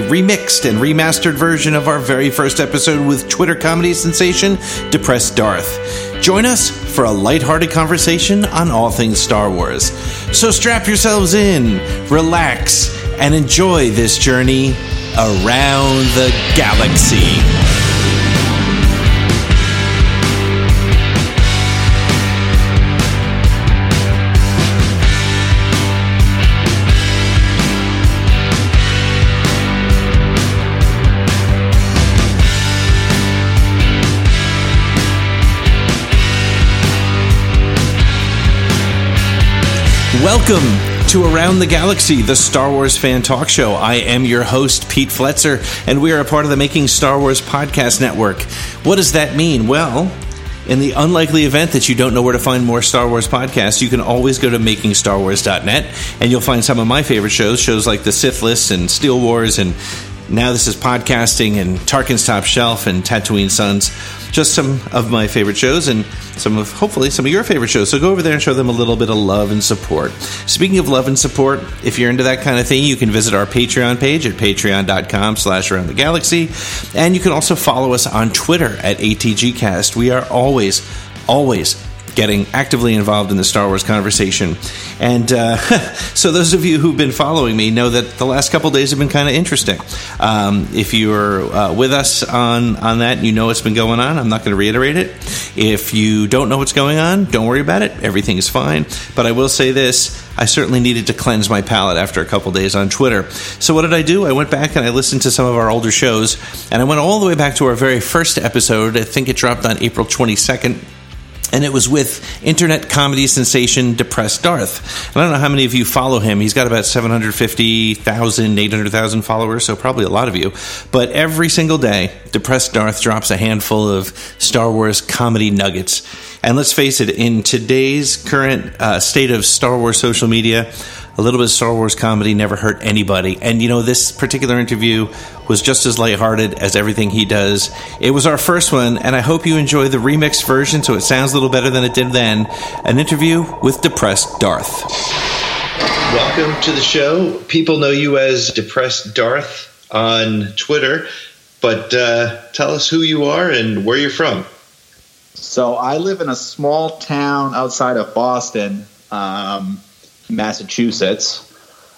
remixed and remastered version of our very first episode with Twitter comedy sensation Depressed Darth. Join us for a lighthearted conversation on all things Star Wars. So strap yourselves in, relax, and enjoy this journey around the galaxy. Welcome to Around the Galaxy, the Star Wars fan talk show. I am your host, Pete Fletzer, and we are a part of the Making Star Wars podcast network. What does that mean? Well, in the unlikely event that you don't know where to find more Star Wars podcasts, you can always go to makingstarwars.net and you'll find some of my favorite shows, shows like The Sith List and Steele Wars and now this is podcasting and Tarkin's Top Shelf and Tatooine Sons. Just some of my favorite shows and some of hopefully some of your favorite shows. So go over there and show them a little bit of love and support. Speaking of love and support, if you're into that kind of thing, you can visit our Patreon page at patreon.com slash around the galaxy. And you can also follow us on Twitter at ATGcast. We are always, always getting actively involved in the Star Wars conversation. And uh, so, those of you who've been following me know that the last couple days have been kind of interesting. Um, if you're uh, with us on, on that, you know what's been going on. I'm not going to reiterate it. If you don't know what's going on, don't worry about it. Everything is fine. But I will say this I certainly needed to cleanse my palate after a couple days on Twitter. So, what did I do? I went back and I listened to some of our older shows, and I went all the way back to our very first episode. I think it dropped on April 22nd and it was with internet comedy sensation Depressed Darth. And I don't know how many of you follow him. He's got about 750,000, 800,000 followers, so probably a lot of you. But every single day, Depressed Darth drops a handful of Star Wars comedy nuggets. And let's face it, in today's current uh, state of Star Wars social media, a little bit of Star Wars comedy never hurt anybody. And you know, this particular interview was just as lighthearted as everything he does. It was our first one, and I hope you enjoy the remixed version so it sounds a little better than it did then. An interview with Depressed Darth. Welcome to the show. People know you as Depressed Darth on Twitter, but uh, tell us who you are and where you're from. So I live in a small town outside of Boston. Um, Massachusetts.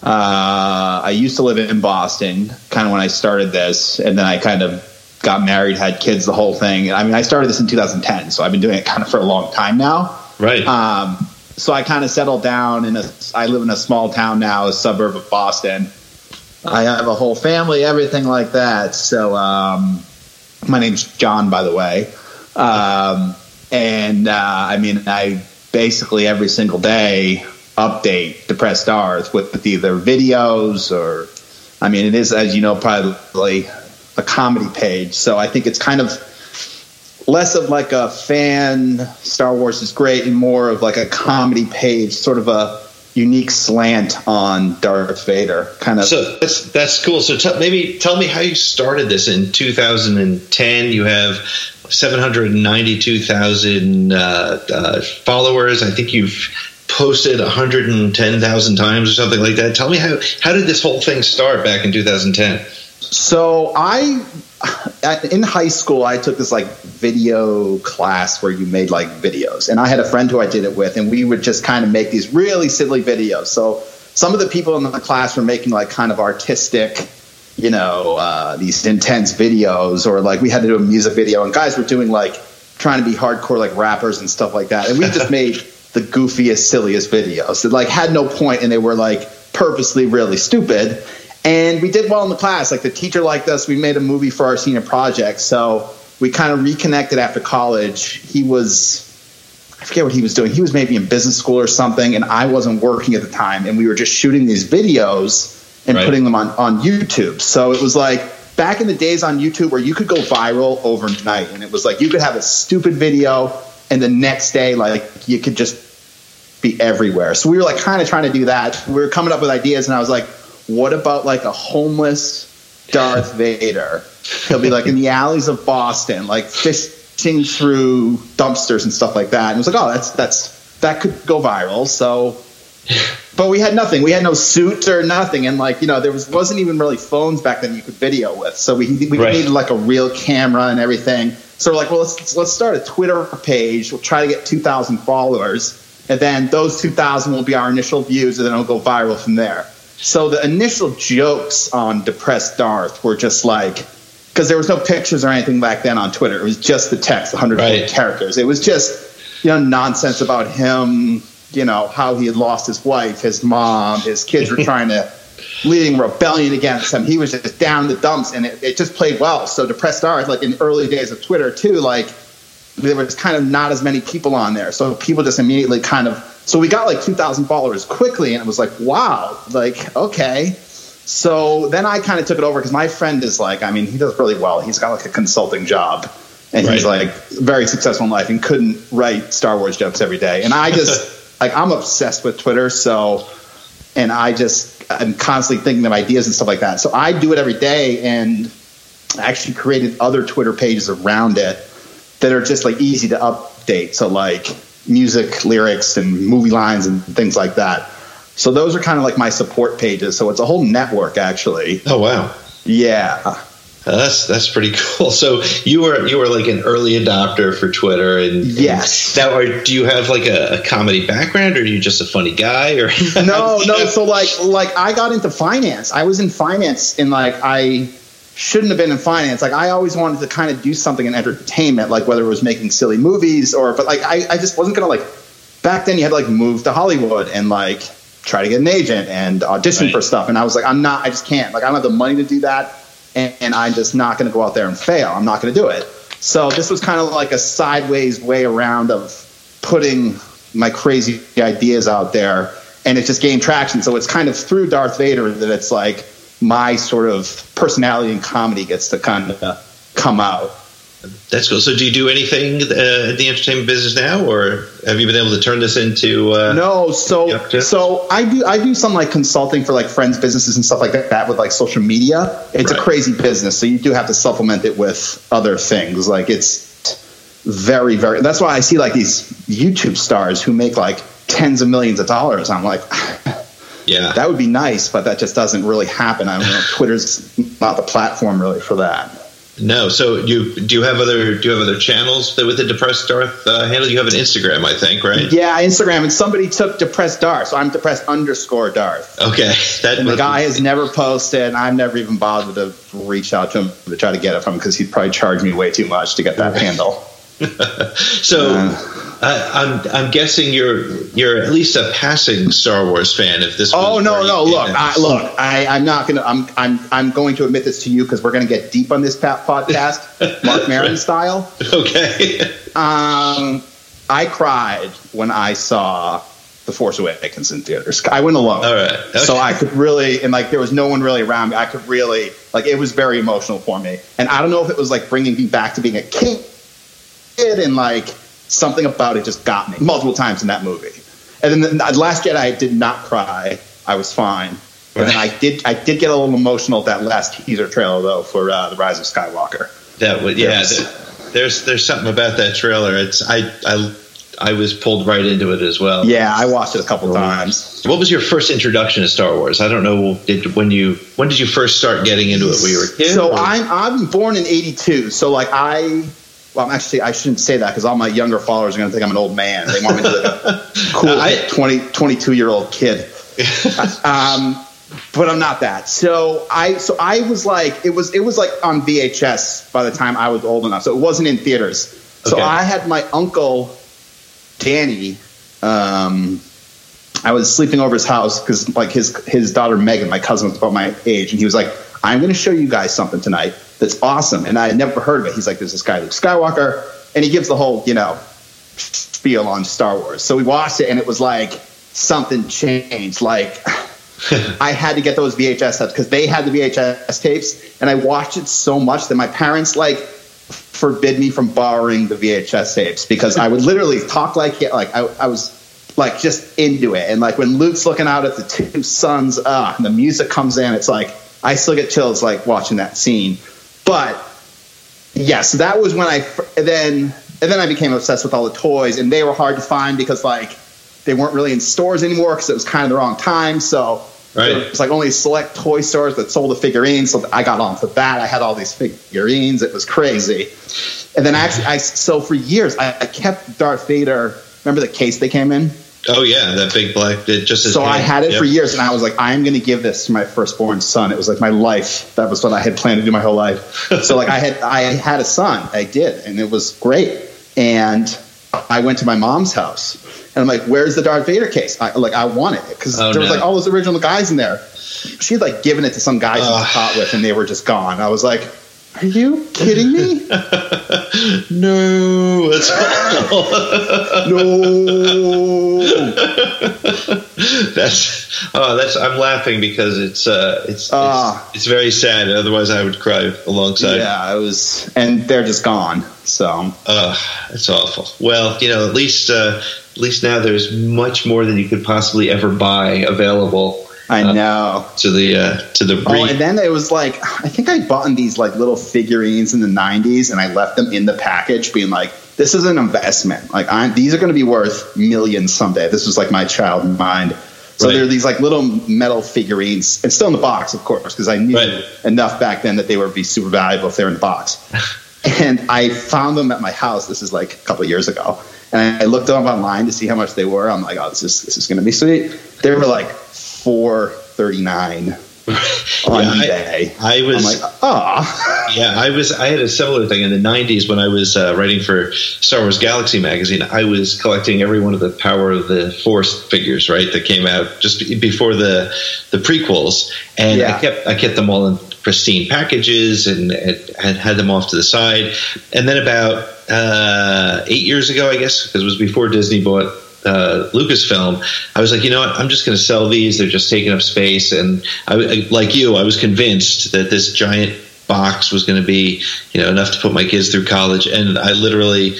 Uh, I used to live in Boston, kind of when I started this, and then I kind of got married, had kids, the whole thing. I mean, I started this in 2010, so I've been doing it kind of for a long time now. Right. Um, so I kind of settled down in a. I live in a small town now, a suburb of Boston. I have a whole family, everything like that. So um, my name's John, by the way. Um, and uh, I mean, I basically every single day update Depressed Darth with, with either videos or, I mean, it is, as you know, probably a comedy page. So I think it's kind of less of like a fan, Star Wars is great, and more of like a comedy page, sort of a unique slant on Darth Vader. Kind of. So that's that's cool. So t- maybe tell me how you started this in 2010. You have 792,000 uh, uh, followers. I think you've posted 110,000 times or something like that. Tell me how how did this whole thing start back in 2010? So I in high school I took this like video class where you made like videos and I had a friend who I did it with and we would just kind of make these really silly videos. So some of the people in the class were making like kind of artistic you know, uh, these intense videos, or like we had to do a music video, and guys were doing like trying to be hardcore like rappers and stuff like that. And we just made the goofiest, silliest videos that like had no point and they were like purposely really stupid. And we did well in the class. Like the teacher liked us. We made a movie for our senior project. So we kind of reconnected after college. He was I forget what he was doing. He was maybe in business school or something, and I wasn't working at the time, and we were just shooting these videos and Right. putting them on on YouTube. So it was like back in the days on YouTube where you could go viral overnight, and it was like you could have a stupid video, and the next day like you could just be everywhere. So we were like kind of trying to do that. We were coming up with ideas, and I was like, what about like a homeless Darth Vader? He'll be like in the alleys of Boston, like fishing through dumpsters and stuff like that. And it was like, oh, that's that's that could go viral. So, but we had nothing. We had no suit or nothing, and like you know, there was wasn't even really phones back then you could video with. So we we Right. needed like a real camera and everything. So we're like, well, let's let's start a Twitter page. We'll try to get two thousand followers, and then those two thousand will be our initial views, and then it'll go viral from there. So the initial jokes on Depressed Darth were just like, because there was no pictures or anything back then on Twitter. It was just the text, 140 Right. characters. It was just, you know, nonsense about him, you know, how he had lost his wife, his mom, his kids were trying to leading rebellion against him. He was just down the dumps, and it, it just played well. So Depressed Darth, like in early days of Twitter too, like there was kind of not as many people on there. So people just immediately kind of so we got like 2,000 followers quickly, and it was like, wow, like okay. So then I kind of took it over because my friend is like, I mean, he does really well. He's got like a consulting job, and he's like very successful in life and couldn't write Star Wars jokes every day. And I just like I'm obsessed with Twitter, so and I just I'm constantly thinking of ideas and stuff like that. So I do it every day, and I actually created other Twitter pages around it that are just like easy to update. So like music, lyrics, and movie lines and things like that. So those are kind of like my support pages. So it's a whole network actually. Oh wow. Yeah. Uh, That's that's pretty cool. So you were you were like an early adopter for Twitter, and Yes. Now, are, do you have like a, a comedy background, or are you just a funny guy? Or no, no. So like, like I got into finance. I was in finance, and like I shouldn't have been in finance. Like I always wanted to kind of do something in entertainment, like whether it was making silly movies or, but like I, I just wasn't gonna like. Back then, you had to like move to Hollywood and like try to get an agent and audition Right. for stuff. And I was like, I'm not. I just can't. Like I don't have the money to do that, and, and I'm just not gonna go out there and fail. I'm not gonna do it. So this was kind of like a sideways way around of putting my crazy ideas out there and it just gained traction so it's kind of through darth vader that it's like my sort of personality and comedy gets to kind of come out That's cool. So do you do anything uh, in the entertainment business now, or have you been able to turn this into? Uh, no so so i do i do some like consulting for like friends businesses and stuff like that with like social media it's Right. a crazy business so you do have to supplement it with other things like it's very very that's why i see like these youtube stars who make like tens of millions of dollars i'm like Yeah. that would be nice, but that just doesn't really happen. I don't know. Twitter's not the platform really for that. No. So you do you have other do you have other channels that with the depressed Darth uh, handle? You have an Instagram, I think, right? Yeah, Instagram, and somebody took depressed Darth, so I'm depressed underscore Darth. Okay. That And the guy has never posted, and I've never even bothered to reach out to him to try to get it from him because he'd probably charge me way too much to get that handle. So uh, I'm I'm guessing you're you're at least a passing Star Wars fan. If this. Oh no, no! Look, I, look, I, I'm not gonna. I'm, I'm, I'm going to admit this to you because we're gonna get deep on this podcast, Marc Maron style. Okay. Um, I cried when I saw The Force Awakens in theaters. I went alone. All right. Okay. So I could really, and like there was no one really around me. I could really, like, it was very emotional for me. And I don't know if it was like bringing me back to being a kid, and like something about it just got me multiple times in that movie. And then the Last Jedi, I did not cry. I was fine. But then I did, I did get a little emotional at that last teaser trailer though for uh, the Rise of Skywalker. That would yeah. Yes. th- There's there's something about that trailer. It's I I I was pulled right into it as well. Yeah, I watched it a couple times. What was your first introduction to Star Wars? I don't know. Did when you when did you first start getting into it? Were you a kid? So or- I'm I'm born in '82. So like I, well, I'm actually I shouldn't say that because all my younger followers are going to think I'm an old man. They want me to look like a cool I- 20 22 year old kid. um, but I'm not that. So I so I was like it was it was like on VHS by the time I was old enough. So it wasn't in theaters. So Okay. I had my uncle Danny. Um, I was sleeping over his house because like his his daughter Megan, my cousin, was about my age, and he was like, "I'm going to show you guys something tonight that's awesome." And I had never heard of it. He's like, "There's this guy Luke Skywalker," and he gives the whole, you know, spiel on Star Wars. So we watched it, and it was like something changed. Like I had to get those VHS tapes because they had the VHS tapes, and I watched it so much that my parents like forbid me from borrowing the VHS tapes because I would literally talk like it. like I, I was like just into it, and like when Luke's looking out at the two suns, uh, and the music comes in, it's like I still get chills like watching that scene. But yes, that was when I then and then I became obsessed with all the toys, and they were hard to find because like they weren't really in stores anymore because it was kind of the wrong time. So Right. it was like only select toy stores that sold the figurines. So I got onto that. I had all these figurines. It was crazy. And then actually, I so for years I, I kept Darth Vader. Remember the case they came in? Oh yeah, that big black. It just as So I had it Yep. for years, and I was like, I am going to give this to my firstborn son. It was like my life. That was what I had planned to do my whole life. so like I had I had a son. I did, and it was great. And I went to my mom's house, and I'm like, "Where's the Darth Vader case? I, like I want it because Oh, there was no. like all those original guys in there." She had like given it to some guys she was Ugh. caught with, and they were just gone. I was like, "Are you kidding me? no, that's no!" that's oh that's I'm laughing because it's uh it's Ah. it's, it's very sad. Otherwise, I would cry alongside. yeah, it was, and they're just gone. So Uh, it's awful. Well, you know, at least uh, at least now there's much more than you could possibly ever buy available I Uh, know. to the uh, to the Oh, and then it was like I think I bought in these like little figurines in the '90s, and I left them in the package, being like, "This is an investment. Like, I'm, these are going to be worth millions someday." This was like my child mind. So Right. there are these like little metal figurines. It's still in the box, of course, because I knew Right. enough back then that they would be super valuable if they were in the box. and I found them at my house. This is like a couple of years ago, and I looked them up online to see how much they were. I'm like, "Oh, this is this is going to be sweet." They were like four thirty nine on Yeah, I- eBay. I was I'm like, ah, Yeah, I was. I had a similar thing in the '90s when I was uh, writing for Star Wars Galaxy magazine. I was collecting every one of the Power of the Force figures, right, that came out just before the the prequels, and Yeah. I kept I kept them all in pristine packages and, and had had them off to the side. And then about uh, eight years ago, I guess, because it was before Disney bought uh, Lucasfilm, I was like, you know what? I'm just going to sell these. They're just taking up space. And I, I- like you, I was convinced that this giant box was going to be, you know, enough to put my kids through college. And I literally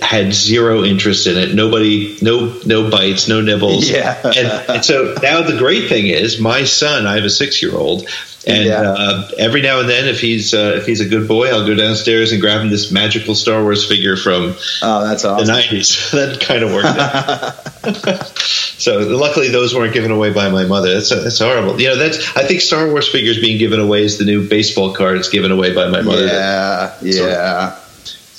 had zero interest in it. Nobody, no, no bites, no nibbles. Yeah. and, and so now the great thing is, my son, I have a six year old. And Yeah. uh, every now and then, if he's uh, if he's a good boy, I'll go downstairs and grab him this magical Star Wars figure from oh, that's awesome. the nineties. that kind of worked. out. so luckily, those weren't given away by my mother. That's that's horrible. You know, that's I think Star Wars figures being given away is the new baseball cards given away by my mother. Yeah, yeah.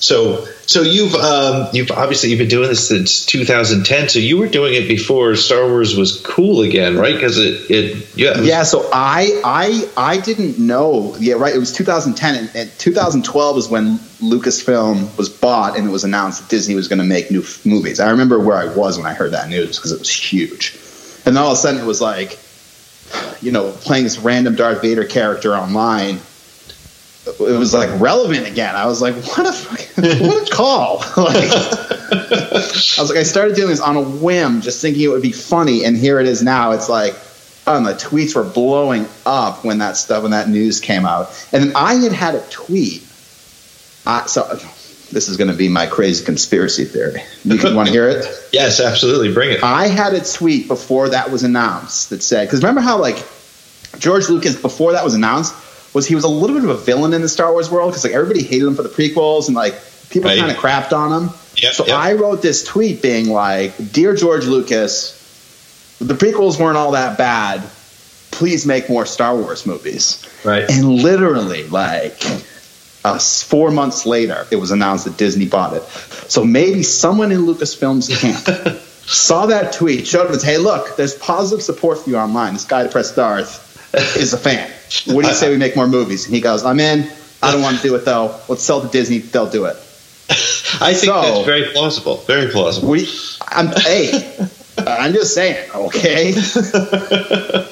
So so you've um, you've obviously you've been doing this since 2010. So you were doing it before Star Wars was cool again, right? Because it it yeah it was- Yeah, so I I I didn't know. Yeah, right. It was 2010, and, and 2012 is when Lucasfilm was bought, and it was announced that Disney was going to make new f- movies. I remember where I was when I heard that news because it was huge, and then all of a sudden it was like, you know, playing this random Darth Vader character online. It was like relevant again. I was like, "What a fucking, what a call!" like, I was like, I started doing this on a whim, just thinking it would be funny, and here it is now. It's like, um, the tweets were blowing up when that stuff when that news came out, and then I had had a tweet. I, so this is going to be my crazy conspiracy theory. You want to hear it? yes, absolutely, bring it. I had a tweet before that was announced that said, because remember how like George Lucas before that was announced was he was a little bit of a villain in the Star Wars world because like everybody hated him for the prequels and like people Right. kind of crapped on him. Yep, so yep. I wrote this tweet being like, "Dear George Lucas, the prequels weren't all that bad. Please make more Star Wars movies." Right. And literally, like uh, four months later, it was announced that Disney bought it. So maybe someone in Lucasfilm's camp saw that tweet, showed him, "Hey, look, there's positive support for you online. This guy press Darth is a fan. What do you say we make more movies?" And he goes, "I'm in. I don't want to do it though. Let's sell to Disney. They'll do it." I think So- that's very plausible. Very plausible. We, I'm, hey, I'm just saying, okay.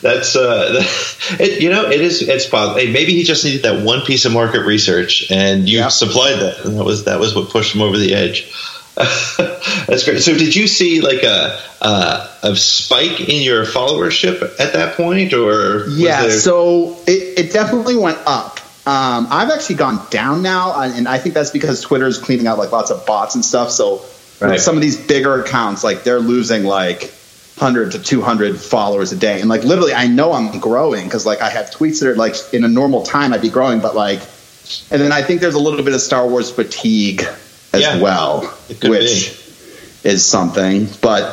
That's uh, it, you know, it is. It's possible. Hey, maybe he just needed that one piece of market research, and you Yeah. supplied that, and that was that was what pushed him over the edge. That's great. So, did you see like a a, a spike in your followership at that point, or was Yeah, there- so it, it definitely went up. Um, I've actually gone down now, and I think that's because Twitter is cleaning out like lots of bots and stuff. So Right. some of these bigger accounts, like they're losing like 100 to 200 followers a day, and like literally, I know I'm growing because like I have tweets that are like in a normal time I'd be growing, but like, and then I think there's a little bit of Star Wars fatigue as Yeah, well, which is something. But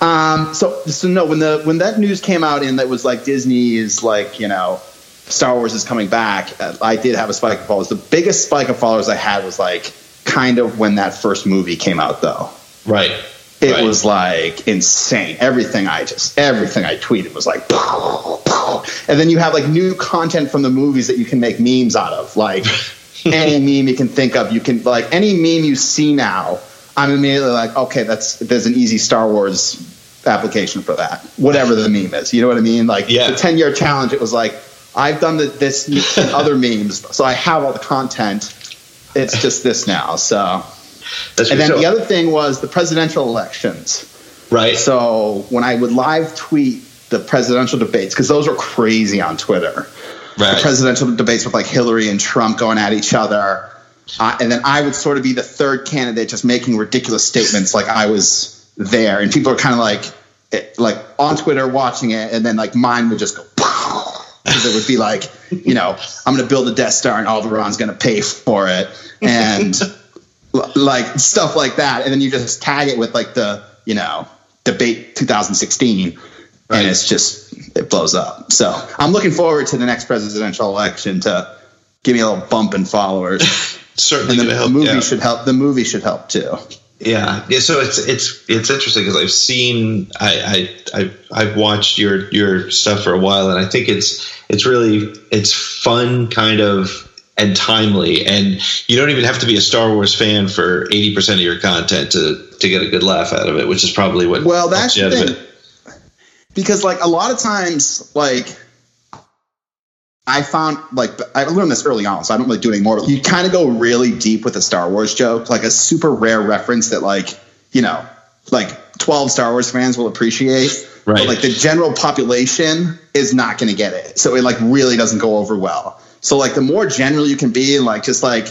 um, so so no, when the when that news came out and that was like Disney is like you know Star Wars is coming back, uh, I did have a spike of followers. The biggest spike of followers I had was like kind of when that first movie came out though. right? It Right. was like insane. Everything I just everything I tweeted was like and then you have like new content from the movies that you can make memes out of. Like any meme you can think of, you can like any meme you see now, I'm immediately like, okay, that's there's an easy Star Wars application for that. Whatever the meme is. You know what I mean? Like Yeah. the 10 year challenge, it was like I've done the, this and other memes, so I have all the content. It's just this now. So That's and then so- the other thing was the presidential elections. right. So when I would live tweet the presidential debates, because those were crazy on Twitter, right. the presidential debates with like Hillary and Trump going at each other, uh, and then I would sort of be the third candidate, just making ridiculous statements like I was there, and people are kind of like, it, like on Twitter watching it, and then like mine would just go. Because it would be like, you know, I'm going to build a Death Star and Alderaan's going to pay for it, and like stuff like that. And then you just tag it with like the, you know, debate 2016, Right. and it's just it blows up. So I'm looking forward to the next presidential election to give me a little bump in followers, Certainly and the, to the movie yeah. should help. The movie should help too. Yeah, yeah. So it's it's it's interesting because I've seen I, I I I've watched your your stuff for a while, and I think it's it's really it's fun, kind of and timely, and you don't even have to be a Star Wars fan for eighty percent of your content to to get a good laugh out of it, which is probably what Well, that's the thing. Because like a lot of times, like I found like I learned this early on, so I don't really do it anymore. You kind of go really deep with a Star Wars joke, like a super rare reference that like you know, like twelve Star Wars fans will appreciate. Right. But like the general population is not going to get it, so it like really doesn't go over well. So like the more general you can be, and like just like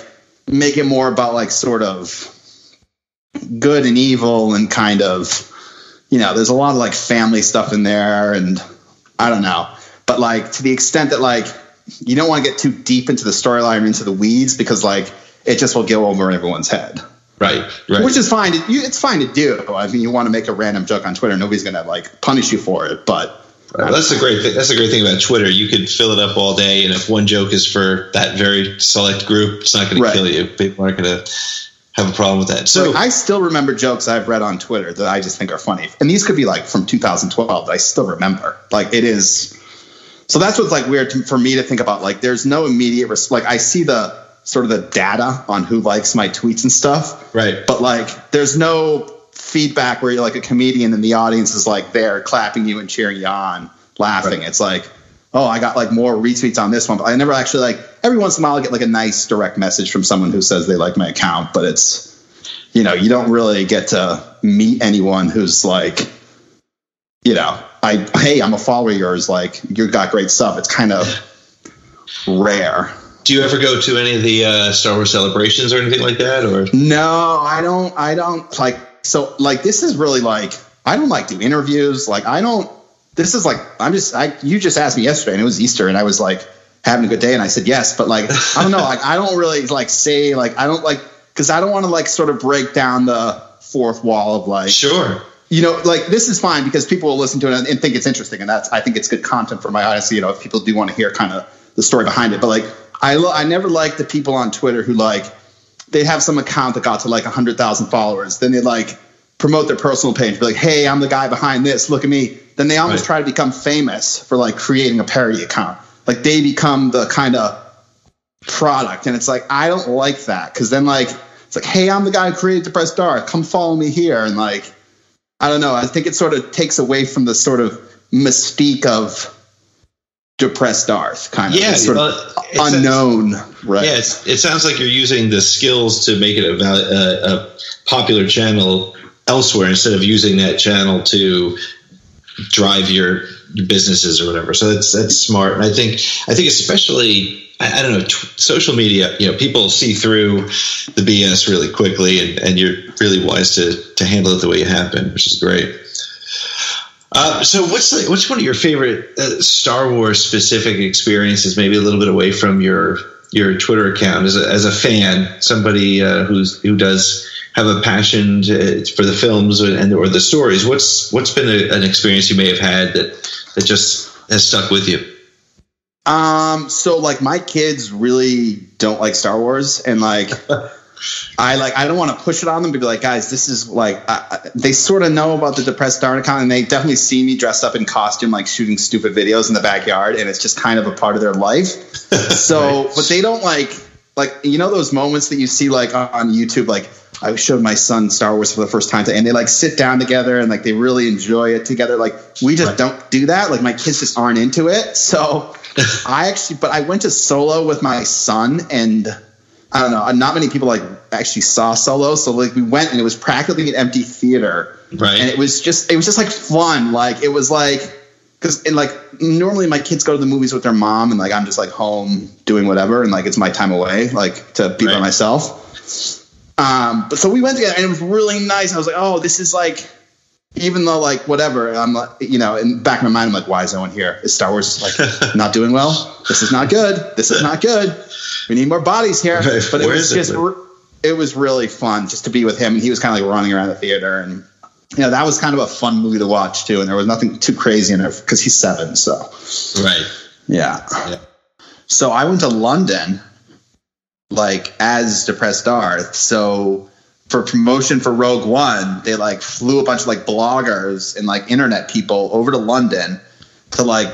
make it more about like sort of good and evil and kind of you know, there's a lot of like family stuff in there, and I don't know. But like to the extent that like you don't want to get too deep into the storyline or into the weeds because like it just will go over everyone's head, Right, right. which is fine. To, you, it's fine to do. I mean, you want to make a random joke on Twitter, nobody's gonna like punish you for it. But Right. That's the great thing. That's the great thing about Twitter. You could fill it up all day, and if one joke is for that very select group, it's not going Right. to kill you. People aren't going to have a problem with that. So I still remember jokes I've read on Twitter that I just think are funny, and these could be like from 2012 that I still remember. Like it is. So that's what's like weird to, for me to think about. Like there's no immediate res- like I see the sort of the data on who likes my tweets and stuff, right, but like there's no feedback where you're like a comedian and the audience is like there clapping you and cheering you on, laughing. Right. It's like. Oh, I got like more retweets on this one, but I never actually like. Every once in a while, I get like a nice direct message from someone who says they like my account, but it's you know, you don't really get to meet anyone who's like, you know, I hey, I'm a follower of yours. Like, you got great stuff. It's kind of rare. do you ever go to any of the uh, Star Wars celebrations or anything like that? Or No, I don't. I don't like. So, like, this is really like I don't like do interviews. Like, I don't. This is like I'm just. I you just asked me yesterday, and it was Easter, and I was like having a good day, and I said yes. But like, I don't know. Like, I don't really like say like I don't like because I don't want to like sort of break down the fourth wall of like sure, you know, like this is fine because people will listen to it and, and think it's interesting, and that's I think it's good content for my audience. You know, if people do want to hear kind of the story behind it, but like I lo- I never like the people on Twitter who like they have some account that got to like hundred thousand followers, then they like promote their personal page, be like, hey, I'm the guy behind this, look at me. Then they almost Right. try to become famous for like creating a parody account, like they become the kind of product, and it's like I don't like that because then like it's like, hey, I'm the guy who created Depressed press star, come follow me here, and like. I don't know. I think it sort of takes away from the sort of mystique of depressed Darth, kind of Yeah, It's sort of it sounds- unknown, right? Yeah, it sounds like you're using the skills to make it a, a, uh, a popular channel elsewhere instead of using that channel to drive your businesses or whatever. So that's that's smart. And I think I think especially I, don't know t- social media. You know, people see through the BS really quickly, and, and you're really wise to to handle it the way it happened, which is great. Uh, so what's the, what's one of your favorite uh, Star Wars specific experiences? Maybe a little bit away from your your Twitter account as a, as a fan, somebody uh, who's who does have a passion to, for the films and or the stories. What's what's been a, an experience you may have had that that just has stuck with you? Um, so like my kids really don't like Star Wars, and like I like I don't want to push it on them to be like, guys, this is like I, they sort of know about the depressed account, and they definitely see me dressed up in costume, like shooting stupid videos in the backyard, and it's just kind of a part of their life. So, but they don't like like you know those moments that you see like on, on YouTube, like. I showed my son Star Wars for the first time, and they like sit down together and like they really enjoy it together. Like we just Right. don't do that. Like my kids just aren't into it. So I actually, but I went to Solo with my son, and I don't know, not many people like actually saw Solo. So like we went, and it was practically an empty theater, Right. and it was just, it was just like fun. Like it was like, because and like normally my kids go to the movies with their mom, and like I'm just like home doing whatever, and like it's my time away, like to be by myself. Um, but so we went together, and it was really nice. I was like, oh, this is like even though like whatever i'm like you know in the back of my mind i'm like why is no one here is star wars like not doing well this is not good this is not good we need more bodies here Right. but it Where was it? just re- it was really fun just to be with him and he was kind of like running around the theater and you know that was kind of a fun movie to watch too and there was nothing too crazy in it because he's seven so right. yeah. Yeah. So I went to London, like as depressed Darth. So for promotion for Rogue One, they like flew a bunch of like bloggers and like internet people over to London to like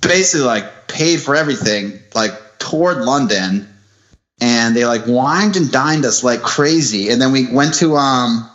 basically like paid for everything, like toured London, and they like wined and dined us like crazy. And then we went to um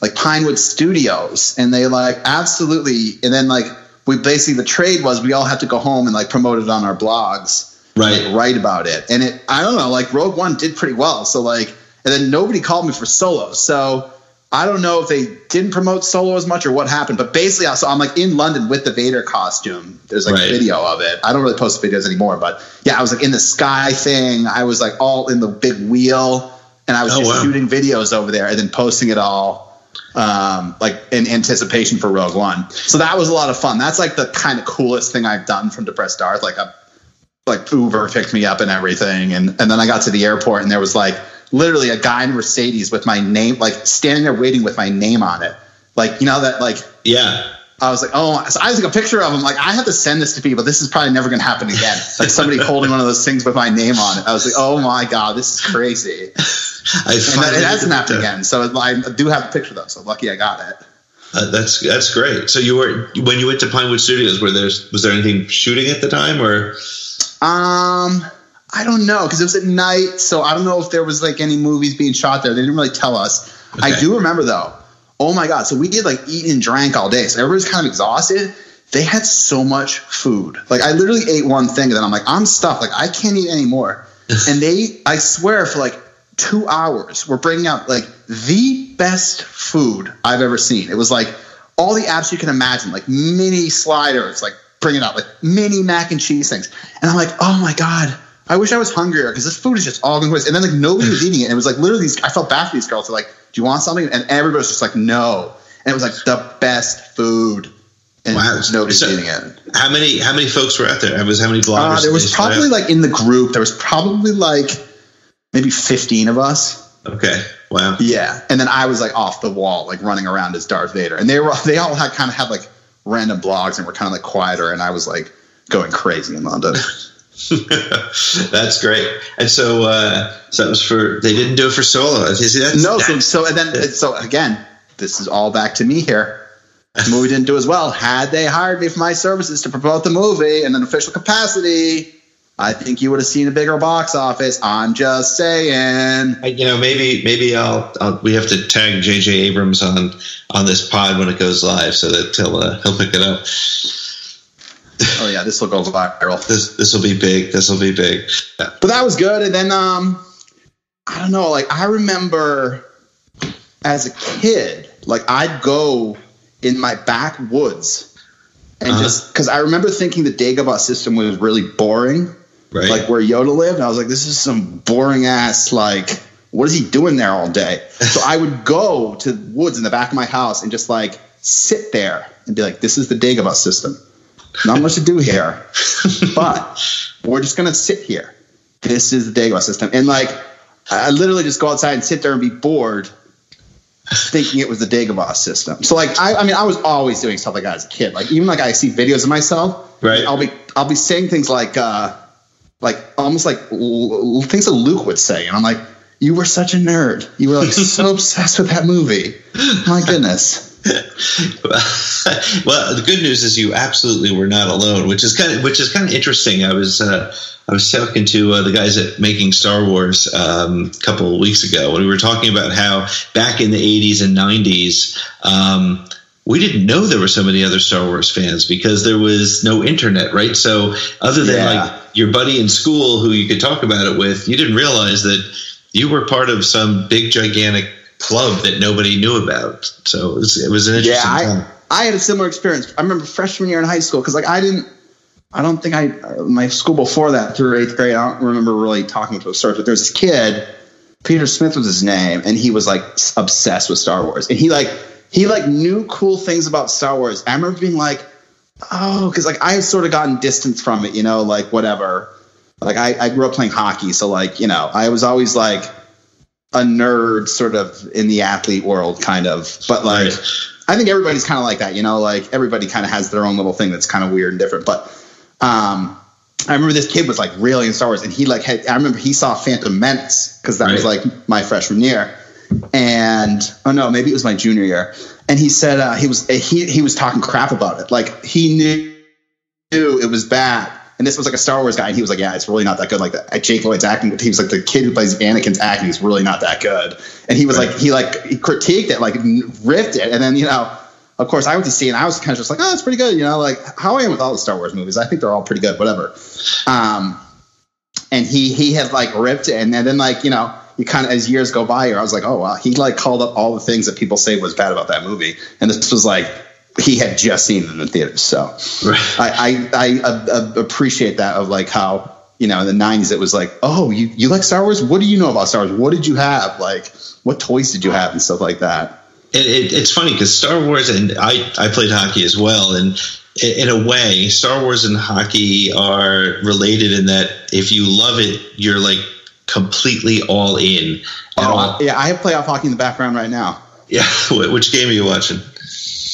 like Pinewood Studios, and they like absolutely. And then like we basically the trade was we all had to go home and like promote it on our blogs, Right. write about it. And it I don't know, like Rogue One did pretty well. So like, and then nobody called me for Solo. So I don't know if they didn't promote Solo as much or what happened. But basically, I- so I'm like in London with the Vader costume. There's like Right. a video of it. I don't really post videos anymore, but yeah, I was like in the sky thing. I was like all in the big wheel, and I was Oh, just wow. shooting videos over there and then posting it all um, like in anticipation for Rogue One. So that was a lot of fun. That's like the kind of coolest thing I've done from Depressed Darth. Like a like Uber picked me up and everything, and and then I got to the airport and there was like literally a guy in Mercedes with my name, like standing there waiting with my name on it. Like you know that like Yeah. I was like, oh, so I took a picture of him. Like, I have to send this to people. This is probably never going to happen again. Like somebody holding one of those things with my name on it. I was like, oh my god, this is crazy. I And finally it hasn't happened again. So I do have a picture though. So lucky I got it. Uh, that's that's great. So you were when you went to Pinewood Studios. Were there was there anything shooting at the time or? Um, I don't know because it was at night, so I don't know if there was like any movies being shot there. They didn't really tell us. I do remember though. Oh my god! So we did like eat and drank all day, so everybody's kind of exhausted. They had so much food. Like I literally ate one thing, and then I'm like, I'm stuffed. Like I can't eat anymore. and they, I swear, for like two hours, were bringing out like the best food I've ever seen. It was like all the apps you can imagine, like mini sliders, like bringing out like mini mac and cheese things. And I'm like, oh my god, I wish I was hungrier because this food is just all going to waste. And then like nobody was eating it. And it was like literally these. I felt bad for these girls. They're like, do you want something? And everybody was just like, no. And it was like the best food. And Wow. nobody's So- eating it. How many how many folks were out there? Was how many bloggers? Uh, there was did they send probably like in the group, there was probably like maybe 15 of us. okay. Wow. Yeah, and then I was like off the wall, like running around as Darth Vader, and they were they all had kind of had like random blogs and were kind of like quieter, and I was like going crazy in London. That's great. And so, uh, so that was for they didn't do it for solo. You see, that's, no, so so and then so again, this is all back to me here. The movie didn't do as well. Had they hired me for my services to promote the movie in an official capacity, I think you would have seen a bigger box office. I'm just saying. You know, maybe maybe I'll, I'll we have to tag J.J. Abrams on on this pod when it goes live, so that he'll uh, he'll pick it up. oh yeah, this will go viral. This this will be big. This will be big. Yeah. But that was good. And then um, I don't know. Like I remember as a kid, like I'd go in my backwoods and Uh-huh. just because I remember thinking the Dagobah system was really boring. Right. like where Yoda lived. And I was like, this is some boring ass like. What is he doing there all day? So I would go to the woods in the back of my house and just like sit there and be like, this is the Dagobah system. Not much to do here, but we're just gonna sit here. This is the Dagobah system, and like I literally just go outside and sit there and be bored, thinking it was the Dagobah system. So like I, I mean, I was always doing stuff like that as a kid. Like even like I see videos of myself, Right. I'll be I'll be saying things like uh like almost like l- things that Luke would say, and I'm like, you were such a nerd. You were like so obsessed with that movie. My goodness. well, the good news is you absolutely were not alone, which is kind of which is kind of interesting. I was uh, I was talking to uh, the guys at Making Star Wars um, a couple of weeks ago, and we were talking about how back in the '80s and '90s. Um, we didn't know there were so many other Star Wars fans because there was no internet, right? So, other than Yeah. like your buddy in school who you could talk about it with, you didn't realize that you were part of some big, gigantic club that nobody knew about. So, it was, it was an Yeah, interesting time. I, I had a similar experience. I remember freshman year in high school because like I didn't, I don't think I uh, my school before that through eighth grade. I don't remember really talking to a Star Wars, but there's this kid, Peter Smith was his name, and he was like obsessed with Star Wars, and he like he like knew cool things about Star Wars. I remember being like, oh, because like I had sort of gotten distance from it, you know, like whatever. Like I, I grew up playing hockey, so like you know, I was always like a nerd, sort of in the athlete world, kind of. But like, Right. I think everybody's kind of like that, you know. Like everybody kind of has their own little thing that's kind of weird and different. But um, I remember this kid was like really in Star Wars, and he like had. I remember he saw Phantom Menace because that was like my freshman year, and oh no, maybe it was my junior year. And he said uh, he was he he was talking crap about it, like he knew knew it was bad. And this was like a Star Wars guy, and he was like, "Yeah, it's really not that good." Like the, Jake Lloyd's acting, he was like the kid who plays Anakin's acting is really not that good. And he was Right. like, he like he critiqued it, like ripped it, and then you know, of course, I went to see, it and I was kind of just like, "Oh, it's pretty good," you know, like how I am with all the Star Wars movies. I think they're all pretty good, whatever. Um, and he he had like ripped it, and then, then like you know, you kind of as years go by, or I was like, "Oh wow," he like called up all the things that people say was bad about that movie, and this was like he had just seen it in the theaters, so. Right. I I, I uh, uh, appreciate that of like how you know in the '90s it was like, oh, you you like Star Wars? What do you know about Star Wars? What did you have? Like, what toys did you have and stuff like that? It, it, it's funny because Star Wars and I, I played hockey as well, and in a way, Star Wars and hockey are related in that if you love it, you're like completely all in. Oh, all, yeah, I have playoff hockey in the background right now. yeah. Which game are you watching?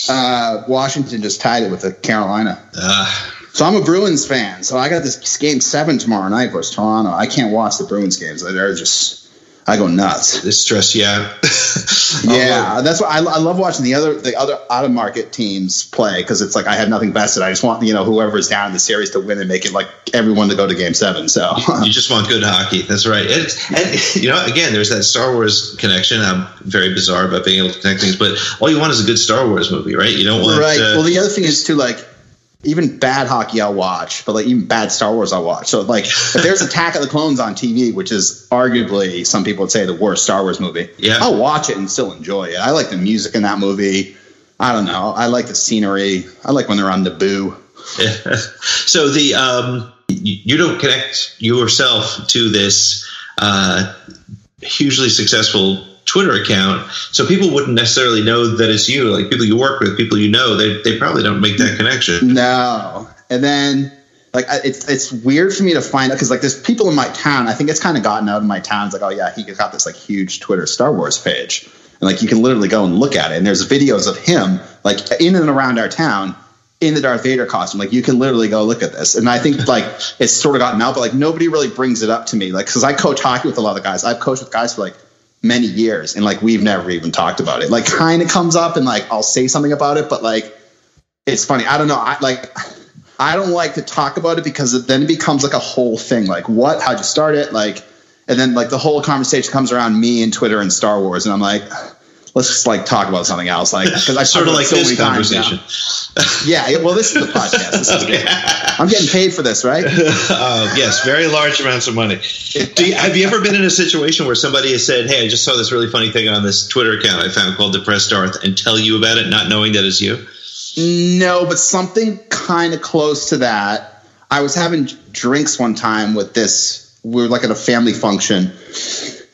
Uh, Washington just tied it with the Carolina. Uh, So I'm a Bruins fan. So I got this game seven tomorrow night versus Toronto. I can't watch the Bruins games. They're just I go nuts. this stress yeah. Yeah, that's why I, I love watching the other the other out of market teams play because it's like I have nothing vested. I just want you know whoever's down in the series to win and make it like everyone to go to game seven. So you just want good hockey. That's right. And, and you know, again, there's that Star Wars connection. I'm very bizarre about being able to connect things, but all you want is a good Star Wars movie, right? You don't want right. Uh, well, the other thing is too like even bad hockey I'll watch, but like even bad Star Wars I'll watch. So like if there's Attack of the Clones on TV, which is arguably some people would say the worst Star Wars movie, Yeah. I'll watch it and still enjoy it. I like the music in that movie. I don't know. I like the scenery. I like when they're on Naboo. so the um, you don't connect yourself to this uh, hugely successful Twitter account, so people wouldn't necessarily know that it's you. Like people you work with, people you know, they they probably don't make that connection. No. And then like it's it's weird for me to find out because like there's people in my town. I think it's kind of gotten out of my town. It's like oh yeah, he got this like huge Twitter Star Wars page, and like you can literally go and look at it. And there's videos of him like in and around our town in the Darth Vader costume. Like you can literally go look at this. And I think like it's sort of gotten out, but like nobody really brings it up to me. Like because I hockey with a lot of guys. I've coached with guys for like many years, and like we've never even talked about it. Like kind of comes up, and like I'll say something about it, but like it's funny. I don't know. I like. I don't like to talk about it because it, then it becomes like a whole thing. Like what? How'd you start it? Like, and then like the whole conversation comes around me and Twitter and Star Wars, and I'm like, let's just like talk about something else, like because I Sort of like so this conversation. Yeah, yeah, well, this is a podcast. This is Okay. I'm getting paid for this, right? Uh, yes, very large amounts of money. Do you, have you ever been in a situation where somebody has said, "Hey, I just saw this really funny thing on this Twitter account I found called Depressed Darth," and tell you about it, not knowing that it's you? No, but something kind of close to that. I was having drinks one time with this. We were like at a family function.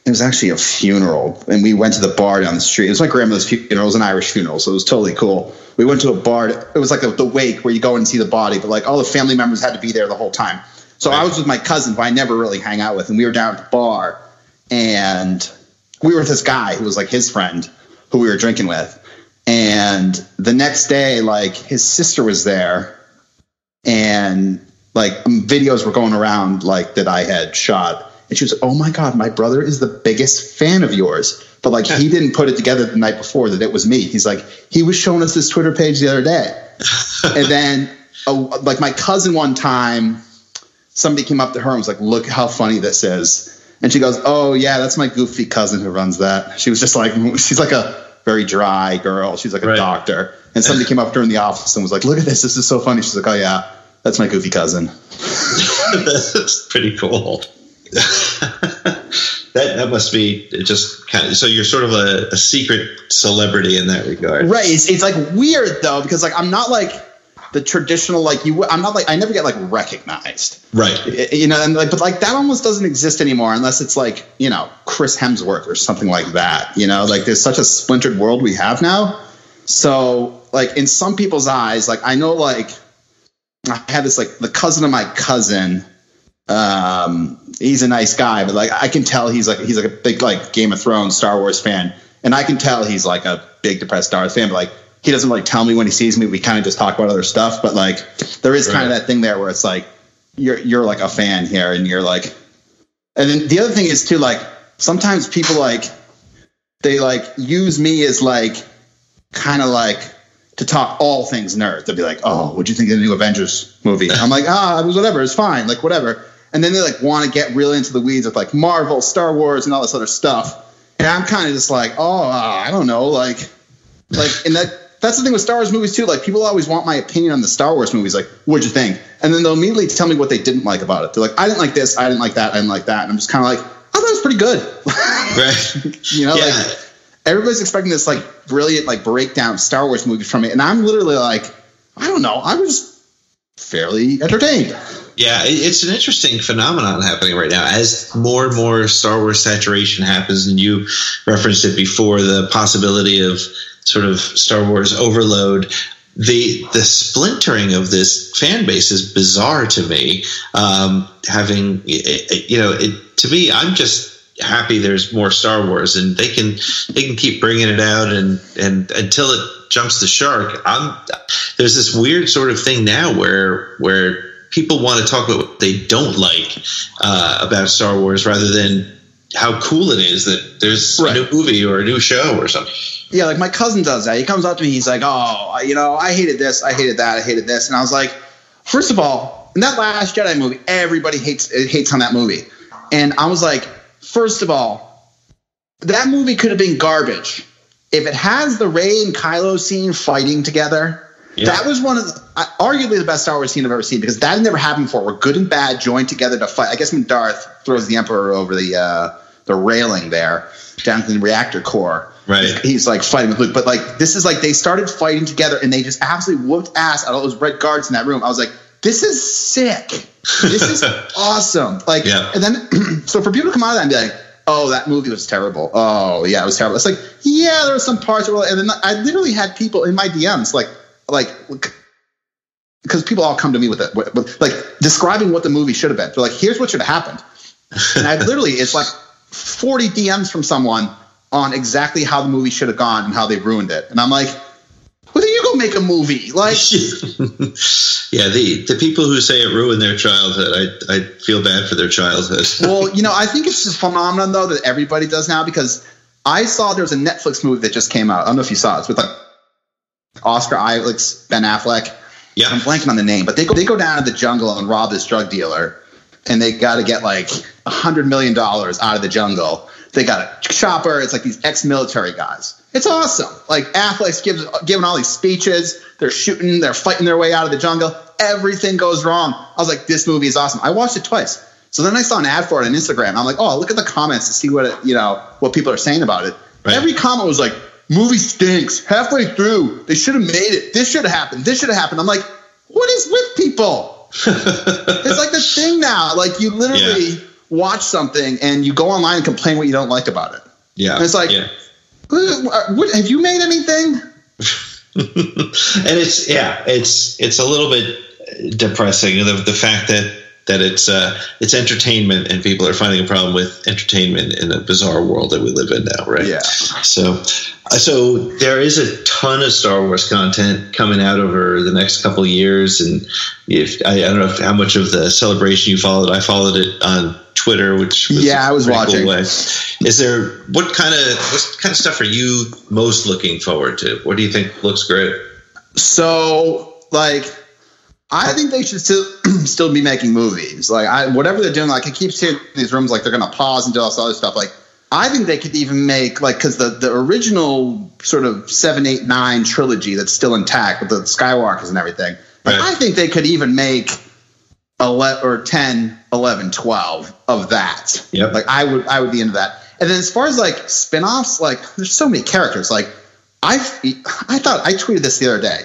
It was actually a funeral, and we went to the bar down the street. It was my grandmother's funeral. It was an Irish funeral, so it was totally cool. We went to a bar. It was like a, the wake where you go and see the body, but like all the family members had to be there the whole time. So I was with my cousin, who I never really hang out with, and we were down at the bar, and we were with this guy who was like his friend, who we were drinking with. And the next day, like his sister was there, and like videos were going around like that I had shot. And she was "Oh my god, my brother is the biggest fan of yours." But like he didn't put it together the night before that it was me. He's like, he was showing us this Twitter page the other day, and then uh, like my cousin one time, somebody came up to her and was like, "Look how funny this is." And she goes, "Oh yeah, that's my goofy cousin who runs that." She was just like, she's like a very dry girl. She's like a Right. doctor. And somebody came up to her in the office and was like, "Look at this. This is so funny." She's like, "Oh yeah, that's my goofy cousin." That's pretty cool. that that must be just kind of so you're sort of a, a secret celebrity in that regard. Right. It's, it's like weird though because like I'm not like the traditional like you. I'm not like I never get like recognized. Right. You know, and like, but like that almost doesn't exist anymore unless it's like you know Chris Hemsworth or something like that. You know, like there's such a splintered world we have now. So like in some people's eyes, like I know like I had this like the cousin of my cousin. Um, he's a nice guy, but like I can tell he's like he's like a big like Game of Thrones, Star Wars fan, and I can tell he's like a big depressed Darth fan. But like he doesn't like tell me when he sees me. We kind of just talk about other stuff. But like there is kind of that thing there where it's like you're you're like a fan here, and you're like, and then the other thing is too like sometimes people like they like use me as like kind of like to talk all things nerd. They'll be like, "Oh, what'd you think of the new Avengers movie?" I'm like, "Ah, it was whatever. It's fine. Like whatever." And then they like want to get really into the weeds with like Marvel, Star Wars, and all this other stuff. And I'm kind of just like, "Oh, uh, I don't know." Like, like, and that that's the thing with Star Wars movies too. Like, people always want my opinion on the Star Wars movies. Like, what'd you think? And then they'll immediately tell me what they didn't like about it. They're like, "I didn't like this. I didn't like that. I didn't like that." And I'm just kind of like, "I thought it was pretty good." Right. you know, Yeah. like everybody's expecting this like brilliant like breakdown Star Wars movie from it, and I'm literally like, I don't know, I was fairly entertained. Yeah, it's an interesting phenomenon happening right now. As more and more Star Wars saturation happens, and you referenced it before, the possibility of sort of Star Wars overload. The the splintering of this fan base is bizarre to me. Um, having you know, it, to me, I'm just happy there's more Star Wars, and they can they can keep bringing it out, and and until it jumps the shark. I'm there's this weird sort of thing now where where people want to talk about what they don't like uh, about Star Wars rather than how cool it is that there's Right. a new movie or a new show or something. Yeah, like my cousin does that. He comes up to me, he's like, "Oh, you know, I hated this, I hated that, I hated this," and I was like, first of all, in that Last Jedi movie, everybody hates hates on that movie, and I was like, first of all, that movie could have been garbage if it has the Rey and Kylo scene fighting together. Yeah. That was one of the, arguably the best Star Wars scene I've ever seen because that had never happened before. Where good and bad joined together to fight. I guess when Darth throws the Emperor over the uh, the railing there down to the reactor core, Right. He's, he's, like fighting with Luke. But like this is like they started fighting together and they just absolutely whooped ass at all those red guards in that room. I was like, this is sick. This is awesome. Like, Yeah. and then so for people to come out of that and be like. Oh, that movie was terrible. Oh, yeah, it was terrible. It's like, yeah, there were some parts where, and then I literally had people in my DMs like, like, because people all come to me with it, with, like describing what the movie should have been. They're like, here's what should have happened. And I literally, it's like 40 DMs from someone on exactly how the movie should have gone and how they ruined it. And I'm like, well, then you go make a movie. Like, yeah, the the people who say it ruined their childhood, I I feel bad for their childhood. well, you know, I think it's a phenomenon though that everybody does now because I saw there was a Netflix movie that just came out. I don't know if you saw it. It's with like Oscar Isaacs, Ben Affleck. yeah, I'm blanking on the name, but they go they go down to the jungle and rob this drug dealer, and they got to get like a hundred million dollars out of the jungle. They got a chopper. It's like these ex-military guys, It's awesome. Like Affleck's gives, giving all these speeches. They're shooting. They're fighting their way out of the jungle. Everything goes wrong. I was like, this movie is awesome. I watched it twice. So then I saw an ad for it on Instagram. I'm like, oh, look at the comments to see what it, you know what people are saying about it. Right. Every comment was like, movie stinks. Halfway through, they should have made it. This should have happened. This should have happened. I'm like, what is with people? it's like the thing now. Like you literally Yeah. watch something and you go online and complain what you don't like about it. Yeah. And it's like, yeah. what, what, have you made anything? and it's yeah, it's it's a little bit depressing the the fact that that it's uh it's entertainment and people are finding a problem with entertainment in a bizarre world that we live in now, right? Yeah. So uh, so there is a ton of Star Wars content coming out over the next couple of years, and if I, I don't know if, how much of the celebration you followed, I followed it on Twitter, which was Yeah, I was watching. way. Is there what kind of what kind of stuff are you most looking forward to? What do you think looks great? So, like, I think they should still still be making movies. Like, I whatever they're doing, like, I keep seeing these rooms like they're going to pause and do all this other stuff. Like, I think they could even make like because the the original sort of seven, eight, nine trilogy that's still intact with the Skywalkers and everything. Like, Right. I think they could even make 11 or 10, 11, 12 of that. Yep. Like I would I would be into that. And then as far as like spin-offs, like there's so many characters. Like I I thought I tweeted this the other day.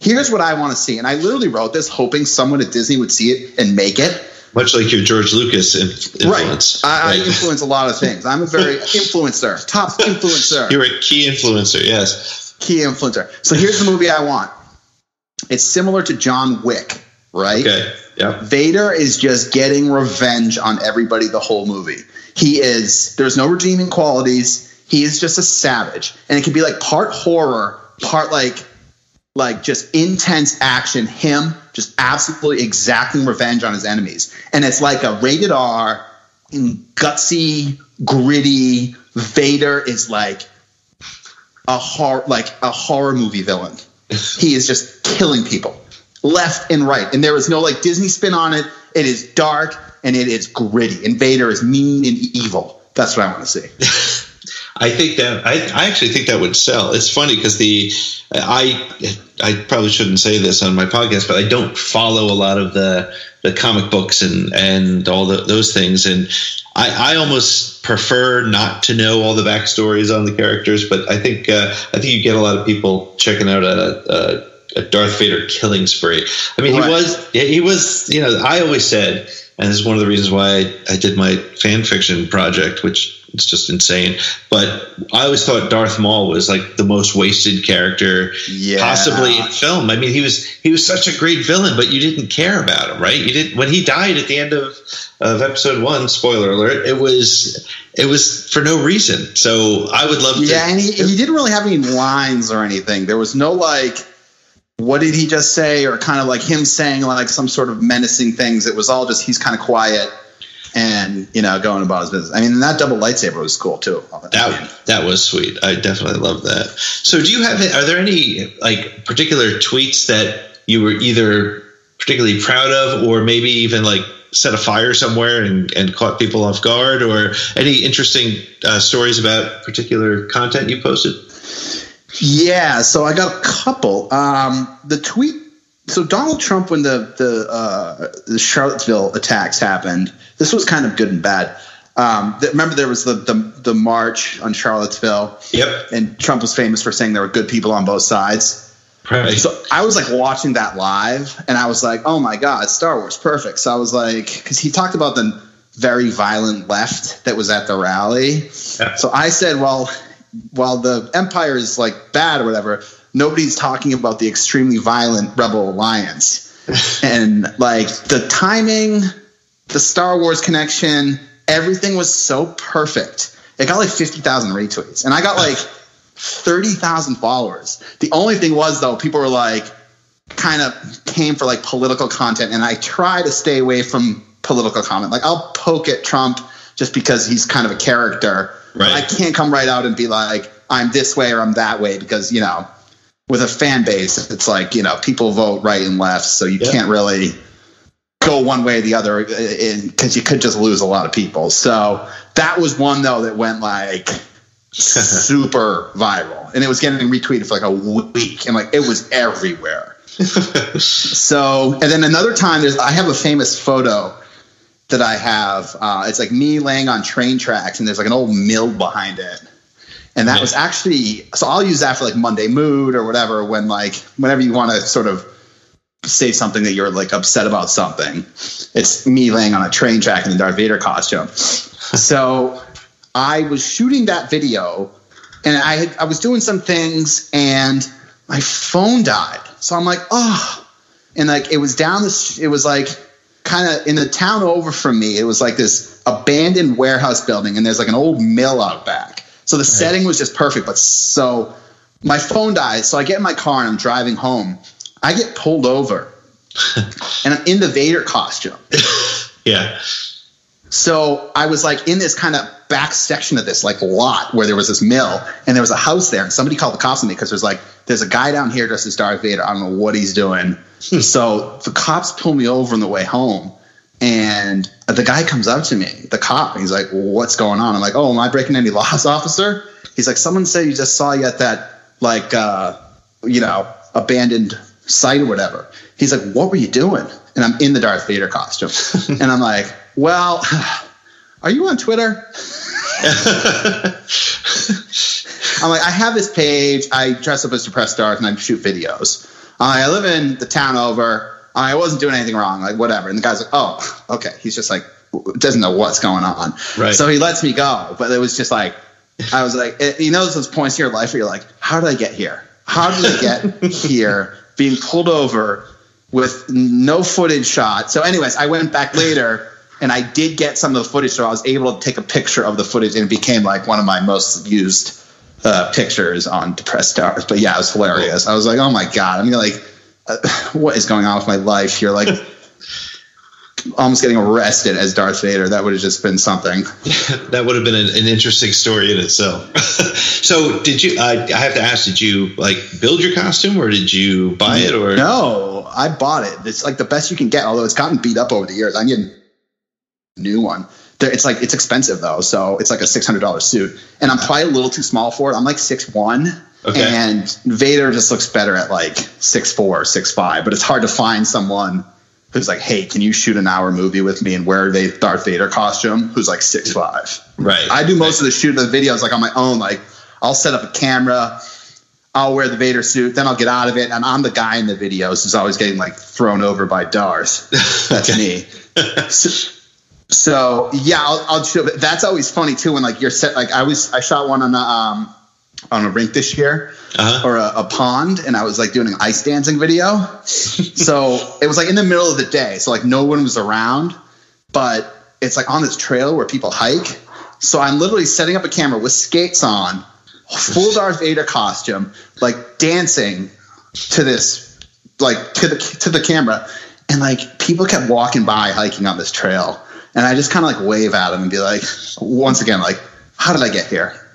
Here's what I want to see. And I literally wrote this hoping someone at Disney would see it and make it. Much like your George Lucas influence. Right. I, I influence a lot of things. I'm a very influencer, top influencer, You're a key influencer, yes. key influencer. So here's the movie I want. It's similar to John Wick, right? Okay. Yeah. Vader is just getting revenge on everybody the whole movie. He is there's no redeeming qualities. He is just a savage. And it can be like part horror, part like like just intense action, him just absolutely exacting revenge on his enemies. And it's like a rated R gutsy, gritty Vader is like a horror like a horror movie villain. he is just killing people left and right. And there is no like Disney spin on it. It is dark and it is gritty. And Vader is mean and evil. That's what I want to see. I think that I, I actually think that would sell. It's funny because the I I probably shouldn't say this on my podcast, but I don't follow a lot of the the comic books and and all the, those things, and I, I almost prefer not to know all the backstories on the characters. But I think uh, I think you get a lot of people checking out a, a, a Darth Vader killing spree. I mean, Right. he was he was you know I always said, and this is one of the reasons why I, I did my fan fiction project, which it's just insane. But I always thought Darth Maul was like the most wasted character Yeah. possibly in film. I mean, he was he was such a great villain, but you didn't care about him, right? You didn't when he died at the end of of episode one. Spoiler alert! It was it was for no reason. So I would love to. Yeah, and he, he didn't really have any lines or anything. There was no like, what did he just say, or kind of like him saying like some sort of menacing things. It was all just he's kind of quiet and you know going about his business. I mean, that double lightsaber was cool too. That that was sweet. I definitely love that. So, do you have? Are there any like particular tweets that you were either particularly proud of, or maybe even like set a fire somewhere and, and caught people off guard, or any interesting uh, stories about particular content you posted? Yeah, so I got a couple. Um, the tweet. So Donald Trump, when the the, uh, the Charlottesville attacks happened, this was kind of good and bad. Um, remember, there was the, the the march on Charlottesville, Yep. and Trump was famous for saying there were good people on both sides. Right. So I was like watching that live, and I was like, "Oh my god, Star Wars, perfect!" So I was like, because he talked about the very violent left that was at the rally. Yeah. So I said, "Well, while the Empire is like bad or whatever, nobody's talking about the extremely violent Rebel Alliance." and like the timing, the Star Wars connection, everything was so perfect. It got like fifty thousand retweets, and I got like thirty thousand followers. The only thing was though, people were like, kind of came for like political content, and I try to stay away from political comment. Like I'll poke at Trump just because he's kind of a character. Right. I can't come right out and be like, I'm this way or I'm that way because you know, with a fan base, it's like you know, people vote right and left, so you Yeah. can't really go one way or the other because you could just lose a lot of people. So that was one though that went like super viral, and it was getting retweeted for like a week, and like it was everywhere. so, and then another time, there's I have a famous photo that I have. Uh, it's like me laying on train tracks, and there's like an old mill behind it. And that was actually so. I'll use that for like Monday mood or whatever. When like whenever you want to sort of say something that you're like upset about something, it's me laying on a train track in the Darth Vader costume. so I was shooting that video, and I had, I was doing some things, and my phone died. So I'm like, oh, and like it was down this. It was like kind of in the town over from me. It was like this abandoned warehouse building, and there's like an old mill out back. So the setting was just perfect. But so my phone dies. So I get in my car and I'm driving home. I get pulled over, and I'm in the Vader costume. Yeah. So I was like in this kind of back section of this like lot where there was this mill and there was a house there and somebody called the cops on me because there's like there's a guy down here dressed as Darth Vader. I don't know what he's doing. so the cops pull me over on the way home and the guy comes up to me, the cop, he's like, "What's going on?" I'm like, "Oh, am I breaking any laws, officer?" He's like, "Someone said you just saw you at that like uh, you know abandoned site or whatever." He's like, "What were you doing?" And I'm in the Darth Vader costume, and I'm like, "Well." Are you on Twitter? I'm like, I have this page. I dress up as depressed Darth and I shoot videos. I'm I live in the town over. I'm I wasn't doing anything wrong. Like, whatever. And the guy's like, oh, okay. He's just like, doesn't know what's going on. Right. So he lets me go. But it was just like, I was like, it, you know, those points in your life where you're like, how did I get here? How did I get here being pulled over with no footage shot? So, anyways, I went back later and I did get some of the footage, so I was able to take a picture of the footage, and it became like one of my most used uh, pictures on Depressed Darth. But yeah, it was hilarious. I was like, oh my god, I mean, like, Uh, what is going on with my life? You're like almost getting arrested as Darth Vader. That would have just been something. that would have been an, an interesting story in itself. so, did you? I I have to ask: Did you like build your costume, or did you buy it? Or No, I bought it. It's like the best you can get, although it's gotten beat up over the years. I need a new one. It's like it's expensive though, so it's like a six hundred dollar suit, and I'm probably a little too small for it. I'm like six one, Okay. and Vader just looks better at like six four, six five. But it's hard to find someone who's like, hey, can you shoot an hour movie with me and wear a Darth Vader costume? Who's like six five? Right. I do most of the shooting of the videos like on my own. Like I'll set up a camera, I'll wear the Vader suit, then I'll get out of it, and I'm the guy in the videos who's always getting like thrown over by Darth. That's me. So, so, yeah, I'll, I'll show. That's always funny too when like you're set. Like I was, I shot one on a um on a rink this year Uh-huh. or a, a pond, and I was like doing an ice dancing video. so it was like in the middle of the day, so like no one was around, but it's like on this trail where people hike. So I'm literally setting up a camera with skates on, full Darth Vader costume, like dancing to this, like to the to the camera, and like people kept walking by hiking on this trail, and I just kind of like wave at them and be like, once again, like, how did I get here?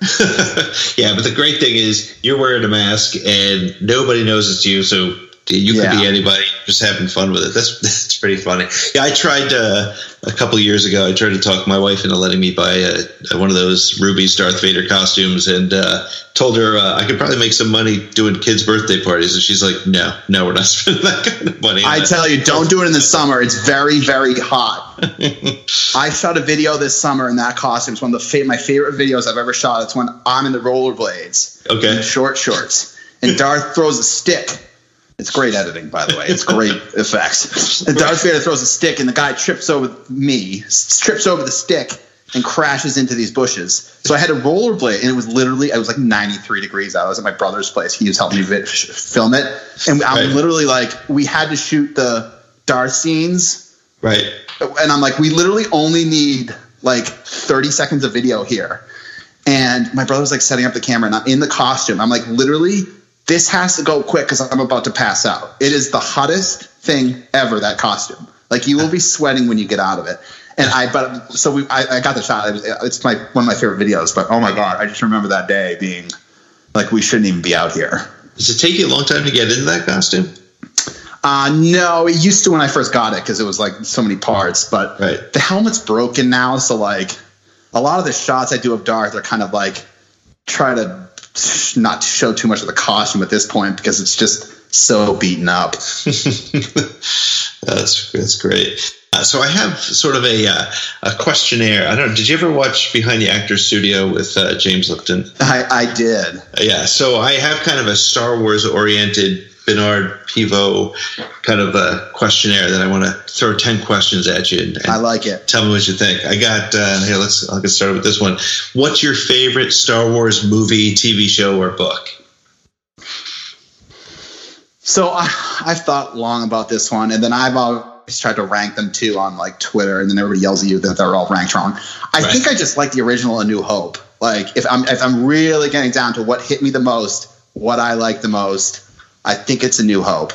yeah, but the great thing is you're wearing a mask and nobody knows it's you, so you could be anybody just having fun with it. That's that's pretty funny. Yeah, I tried uh, a couple years ago. I tried to talk my wife into letting me buy uh one of those Ruby's Darth Vader costumes, and uh, told her uh, I could probably make some money doing kids' birthday parties. And she's like, "No, no, we're not spending that kind of money." I it." tell you, don't do it in the summer. It's very, very hot. I shot a video this summer in that costume. It's one of the my favorite videos I've ever shot. It's when I'm in the rollerblades, Okay. short shorts, and Darth throws a stick. It's great editing, by the way. It's great effects. And Darth Vader throws a stick, and the guy trips over me, trips over the stick, and crashes into these bushes. So I had a rollerblade, and it was literally I was like 93 degrees out. I was at my brother's place. He was helping me film it, and I'm Right. literally like, we had to shoot the Darth scenes right. and I'm like, we literally only need like 30 seconds of video here. And my brother's like setting up the camera, and I'm in the costume. I'm like, literally, this has to go quick because I'm about to pass out. It is the hottest thing ever. That costume, like, you will be sweating when you get out of it. And I, but so we, I, I got the shot. It was, it's my one of my favorite videos. But oh my god, I just remember that day being like, we shouldn't even be out here. Does it take you a long time to get into that costume? Uh, no, it used to when I first got it because it was like so many parts. But Right. the helmet's broken now, so like a lot of the shots I do of Darth are kind of like try to not to show too much of the costume at this point because it's just so beaten up. that's that's great. Uh, so I have sort of a uh, a questionnaire. I don't. Know, Did you ever watch Behind the Actors Studio with uh, James Lipton? I, I did. Yeah. So I have kind of a Star Wars oriented Bernard Pivot kind of a questionnaire that I want to throw ten questions at you. And, and I like it. Tell me what you think. I got uh, here. Let's. I'll get started with this one. What's your favorite Star Wars movie, TV show, or book? So I, I've thought long about this one, and then I've always tried to rank them too on like Twitter, and then everybody yells at you that they're all ranked wrong. I Right. think I just like the original A New Hope. Like if I'm if I'm really getting down to what hit me the most, what I like the most, I think it's A New Hope.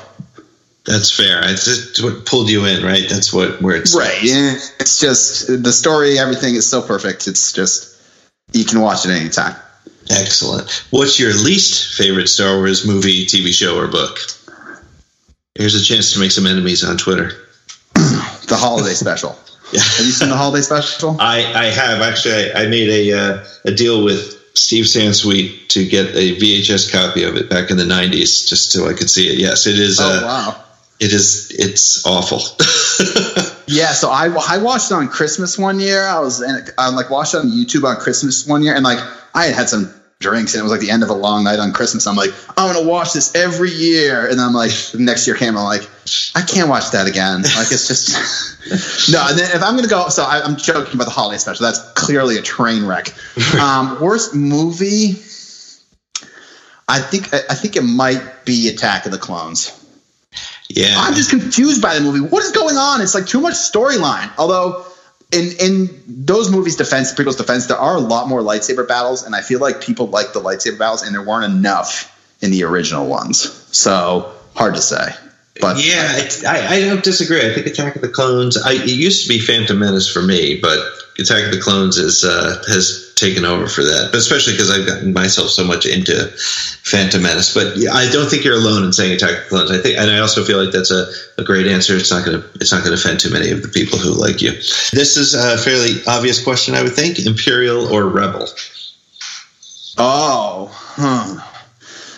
That's fair. It's just what pulled you in, right? That's what where it's Right. Yeah. It's just the story, everything is so perfect. It's just you can watch it anytime. Excellent. What's your least favorite Star Wars movie, TV show, or book? Here's a chance to make some enemies on Twitter. The holiday special. Yeah. Have you seen the holiday special? I, I have actually. I, I made a uh, a deal with Steve Sansweet to get a VHS copy of it back in the '90s, just so I could see it. Yes, it is. Oh uh, wow. It is. It's awful. Yeah, so I, I watched it on Christmas one year. I was in, I like watched it on YouTube on Christmas one year, and like I had had some drinks, and it was like the end of a long night on Christmas. I'm like, I'm gonna watch this every year, and I'm like, the next year came, I'm like, I can't watch that again. Like it's just no. And then if I'm gonna go, so I, I'm joking about the holiday special. That's clearly a train wreck. Um, worst movie. I think I think it might be Attack of the Clones. yeah. I'm just confused by the movie. What is going on? It's like too much storyline. Although in in those movies' defense, people's defense, there are a lot more lightsaber battles, and I feel like people like the lightsaber battles, and there weren't enough in the original ones. So hard to say. But yeah, it, I, I don't disagree. I think Attack of the Clones. I, it used to be Phantom Menace for me, but Attack of the Clones is uh, has taken over for that. But especially because I've gotten myself so much into Phantom Menace. But yeah, I don't think you're alone in saying Attack of the Clones. I think, and I also feel like that's a, a great answer. It's not going to it's not going to offend too many of the people who like you. This is a fairly obvious question, I would think: Imperial or Rebel? oh, huh.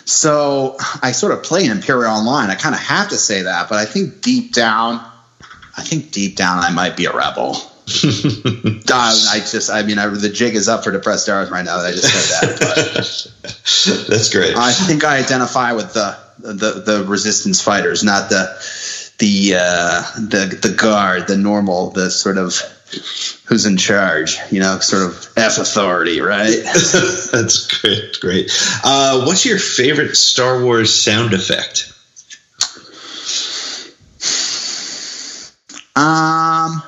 So I sort of play Imperial Online. I kind of have to say that, but I think deep down, I think deep down I might be a rebel. Uh, I just, I mean, I, the jig is up for depressed Darth right now that I just said that. That's great. I think I identify with the the, the resistance fighters, not the the uh, the the guard, the normal, the sort of who's in charge, you know, sort of F authority, right? That's great. Great. Uh, what's your favorite Star Wars sound effect? Um,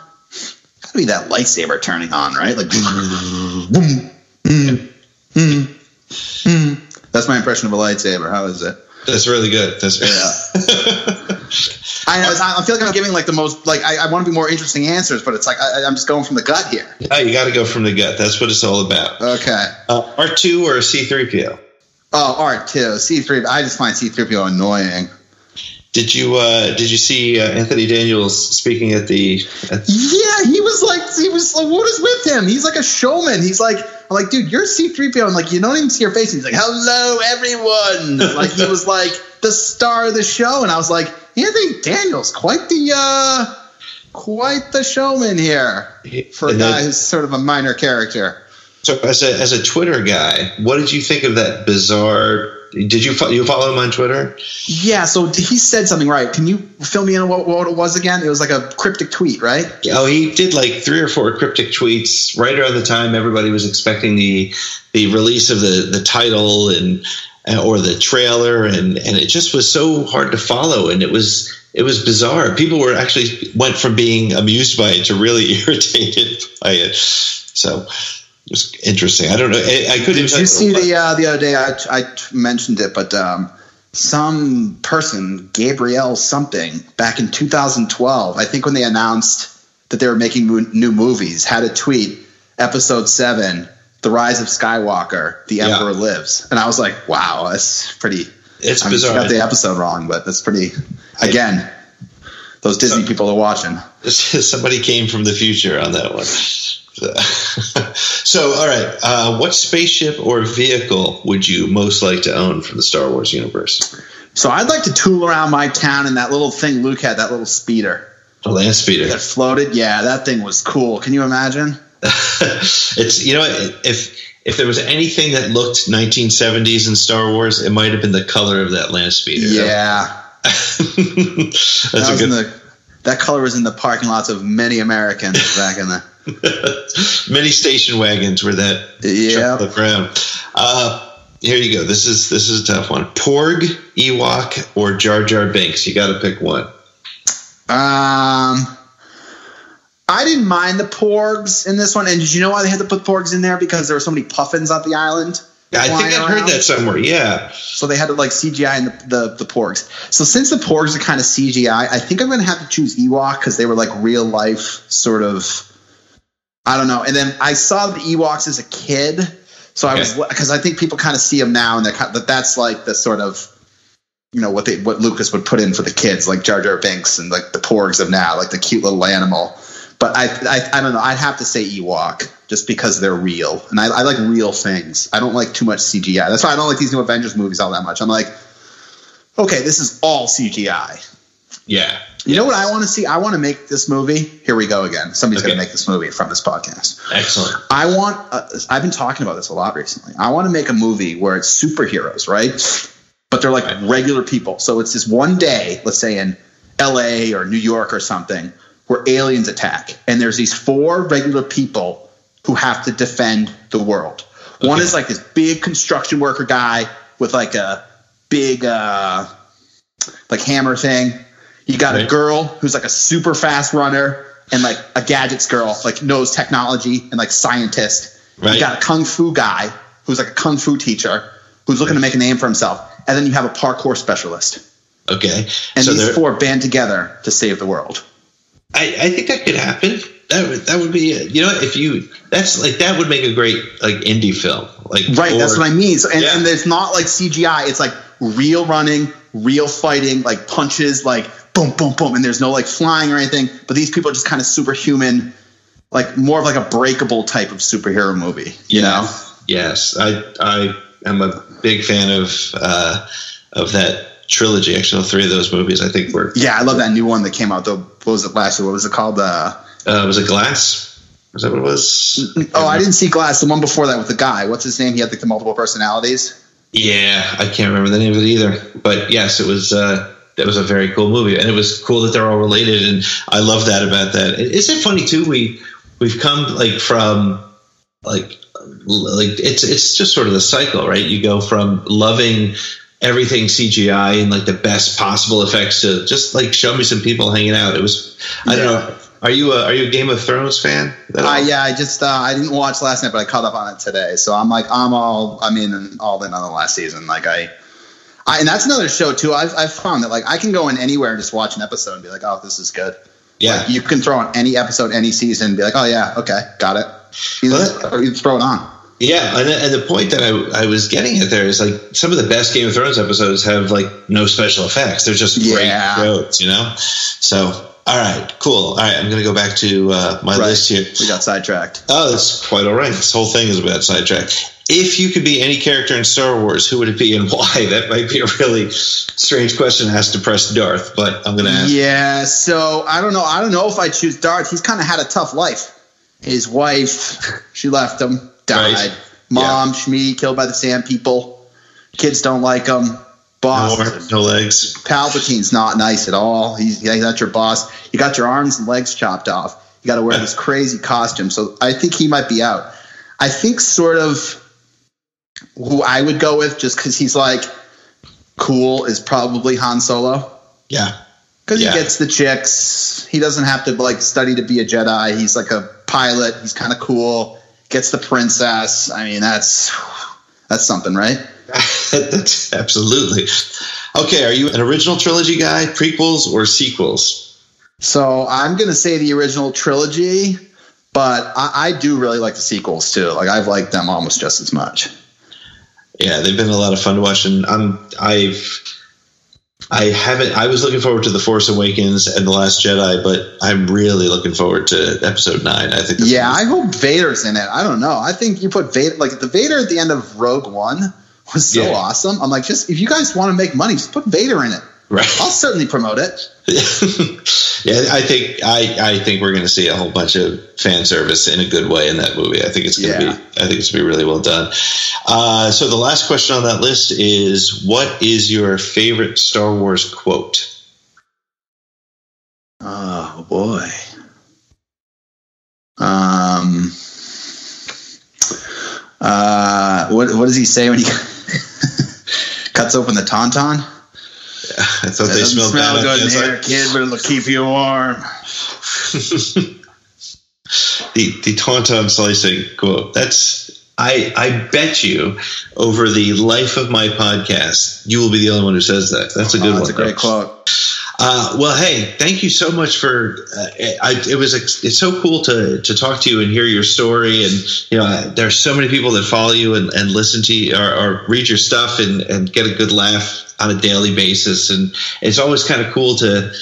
gotta be that lightsaber turning on, right? Like, boom, mm, mm, mm. that's my impression of a lightsaber. How is it? That's really good. That's I, know. I feel like I'm giving like the most like I, I want to be more interesting answers, but it's like I, I'm just going from the gut here. oh, you got to go from the gut. That's what it's all about. Okay. Uh, R two or C three PO? Oh, R two C three. I just find C three PO annoying. Did you uh, did you see uh, Anthony Daniels speaking at the? At, Yeah, he was like, he was like, what is with him? He's like a showman. He's like, I'm like, dude, you're C3PO. I'm like, you don't even see your face. And he's like, hello, everyone. like, he was like the star of the show. And I was like, Anthony Daniels, quite the, uh, quite the showman here for a guy who's sort of a minor character. so as a as a Twitter guy, what did you think of that bizarre? Did you fo- you follow him on Twitter? Yeah, so he said something right. Can you fill me in on what, what it was again? It was like a cryptic tweet, right? Oh, he did like three or four cryptic tweets right around the time everybody was expecting the the release of the the title and or the trailer, and and it just was so hard to follow, and it was it was bizarre. People were actually went from being amused by it to really irritated by it. So it was interesting. I don't know. I, I couldn't. Did you see the uh, the other day? I, I mentioned it, but um, some person, Gabrielle something, back in 2012, I think when they announced that they were making mo- new movies, had a tweet, Episode Seven, The Rise of Skywalker, The Yeah. Emperor Lives, and I was like, wow, that's pretty. It's I mean, bizarre. got the episode wrong, but that's pretty. Again, those Disney people are watching. Somebody came from the future on that one. so, all right. Uh, what spaceship or vehicle would you most like to own from the Star Wars universe? So I'd like to tool around my town in that little thing Luke had, that little speeder A land speeder. that floated. Yeah, that thing was cool. Can you imagine? it's you know if if there was anything that looked 1970s in Star Wars, it might have been the color of that land speeder. Yeah, that's that was in good. the that color was in the parking lots of many Americans back in the. Many station wagons were that Yeah. chocolate brown. Uh, here you go. This is this is a tough one. Porg, Ewok, or Jar Jar Binks. You got to pick one. Um, I didn't mind the porgs in this one. And did you know why they had to put porgs in there? Because there were so many puffins on the island. I think I've heard that somewhere. Yeah. So they had to like CGI in the, the, the porgs. So since the porgs are kind of CGI, I think I'm going to have to choose Ewok because they were like real life sort of. I don't know. And then I saw the Ewoks as a kid, so I was Okay. because I think people kind of see them now, and they're kind that that's like the sort of you know what they what Lucas would put in for the kids, like Jar Jar Binks and like the porgs of now, like the cute little animal. But I, I, I don't know. I'd have to say Ewok just because they're real, and I, I like real things. I don't like too much CGI. That's why I don't like these new Avengers movies all that much. I'm like, okay, this is all CGI. Yeah. You know what I want to see? I want to make this movie. Here we go again. Somebody's Okay. going to make this movie from this podcast. Excellent. I want. Uh, I've been talking about this a lot recently. I want to make a movie where it's superheroes, right? But they're like regular people. So it's this one day, let's say in L.A. or New York or something, where aliens attack, and there's these four regular people who have to defend the world. One is like this big construction worker guy with like a big uh, like hammer thing. You got a girl who's like a super fast runner and like a gadgets girl, like knows technology and like scientist. Right. You got a kung fu guy who's like a kung fu teacher who's looking to make a name for himself. And then you have a parkour specialist. Okay. And so these four band together to save the world. I, I think that could happen. That would that would be you know if you that's like that would make a great like indie film like Right, that's what I mean. So, and, Yeah. and there's not like CGI. It's like real running, real fighting, like punches, like boom, boom, boom, and there's no like flying or anything. But these people are just kind of superhuman, like more of like a breakable type of superhero movie. You know? Yes, I I am a big fan of uh, of that trilogy. Actually, all three of those movies I think were. Yeah, I love that new one that came out. Though, what was it last year? What was it called? Uh, Uh, was it Glass? Was that what it was? oh, I didn't see Glass. The one before that with the guy. What's his name? He had like the multiple personalities. Yeah, I can't remember the name of it either. But yes, it was. Uh, that was a very cool movie, and it was cool that they're all related. And I love that about that. Isn't it funny too? We we've come like from like like it's it's just sort of the cycle, right? You go from loving everything CGI and like the best possible effects to just like show me some people hanging out. It was I don't know. Are you a, are you a Game of Thrones fan? Uh, yeah, I just uh, I didn't watch last night, but I caught up on it today. So I'm like I'm all I mean all in on the last season. Like I, I and that's another show too. I've I've found that like I can go in anywhere and just watch an episode and be like, oh, this is good. Yeah. Like, you can throw on any episode, any season, and be like, oh yeah, okay, got it. You, or you throw it on. Yeah, and, and the point that I, I was getting at there is like some of the best Game of Thrones episodes have like no special effects. They're just Yeah. great shows, you know. So, all right, cool. All right, I'm going to go back to uh, my Right. list here. We got sidetracked. Oh, that's quite all right. This whole thing is about sidetrack. If you could be any character in Star Wars, who would it be and why? That might be a really strange question to ask Depressed Darth, but I'm going to ask. Yeah, so I don't know. I don't know if I choose Darth. He's kind of had a tough life. His wife, she left him, died. Right. Mom, Shmi, killed by the Sand People. Kids don't like him. Boss, No arms, no legs. Palpatine's not nice at all. He's, he's not your boss. You got your arms and legs chopped off. You got to wear this crazy costume. So I think he might be out. I think sort of who I would go with, just because he's like cool, is probably Han Solo. Yeah. Because Yeah. he gets the chicks. He doesn't have to like study to be a Jedi. He's like a pilot. He's kind of cool. Gets the princess. I mean, that's that's something, right? That's absolutely. Okay, are you an original trilogy guy, prequels, or sequels? So I'm gonna say the original trilogy, but I, I do really like the sequels too. Like I've liked them almost just as much. Yeah, they've been a lot of fun to watch, and I'm I've I haven't. I was looking forward to the Force Awakens and the Last Jedi, but I'm really looking forward to Episode Nine. I think. Yeah, I hope Vader's in it. I don't know. I think you put Vader like the Vader at the end of Rogue One was so Yeah. awesome. I'm like, just if you guys want to make money, just put Vader in it. Right. I'll certainly promote it. yeah, I think I, I think we're going to see a whole bunch of fan service in a good way in that movie. I think it's going to Yeah. be I think it's going to be really well done. Uh, so the last question on that list is, what is your favorite Star Wars quote? Oh boy. Um. Uh, what what does he say when he cuts open the tauntaun? I thought they smelled smell bad good the in here, kid, but it'll keep you warm. the the tauntaun slicing quote. That's I I bet you over the life of my podcast, you will be the only one who says that. That's a good Oh, one. that's a great quote. Uh, well, hey, thank you so much for. Uh, I, it was it's so cool to to talk to you and hear your story, and you know, there's so many people that follow you and, and listen to you or, or read your stuff and and get a good laugh on a daily basis, and it's always kind of cool to,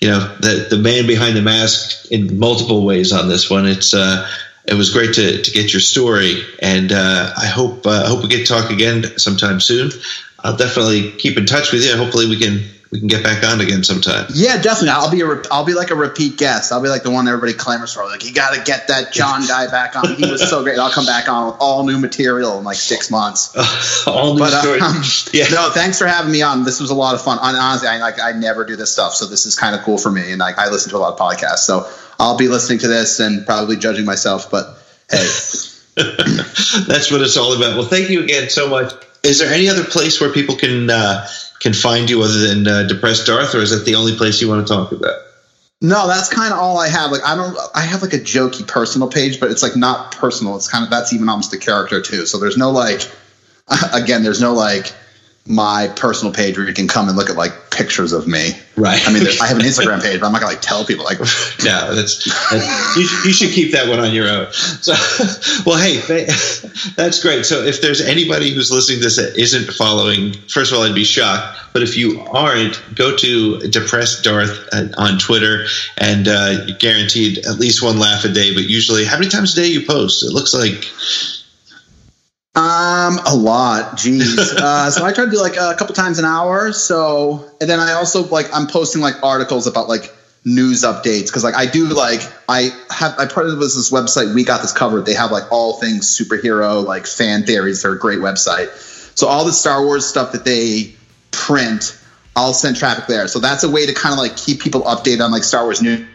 you know, the the man behind the mask in multiple ways on this one. It's uh, it was great to to get your story, and uh, I hope uh, I hope we get to talk again sometime soon. I'll definitely keep in touch with you. Hopefully, we can we can get back on again sometime. Yeah, definitely. I'll be a re- I'll be like a repeat guest. I'll be like the one everybody clamors for. Like you got to get that John guy back on. He was so great. I'll come back on with all new material in like six months. all new But stories. um, yeah. no, thanks for having me on. This was a lot of fun. And honestly, I like I never do this stuff, so this is kind of cool for me. And like I listen to a lot of podcasts, so I'll be listening to this and probably judging myself. But hey, That's what it's all about. Well, thank you again so much. Is there any other place where people can uh, can find you other than uh, Depressed Darth, or is that the only place you want to talk about? no, that's kind of all I have. Like I don't, I have like a jokey personal page, but it's like not personal. It's kind of that's even almost a character too. So there's no like, again, there's no like my personal page where you can come and look at like pictures of me. Right. I mean, I have an Instagram page, but I'm not gonna like tell people like. no, that's, that's you, you should keep that one on your own. So, well, hey, th- that's great. So, if there's anybody who's listening to this that isn't following, first of all, I'd be shocked. But if you aren't, go to Depressed Darth uh, on Twitter, and uh, you're guaranteed at least one laugh a day. But usually, how many times a day you post? It looks like Um, a lot. Jeez. uh, so I try to do like a couple times an hour. So, and then I also like I'm posting like articles about like news updates because like I do like I have I part of this this website we got this covered. They have like all things superhero like fan theories. They're a great website. So all the Star Wars stuff that they print, I'll send traffic there. So that's a way to kind of like keep people updated on like Star Wars news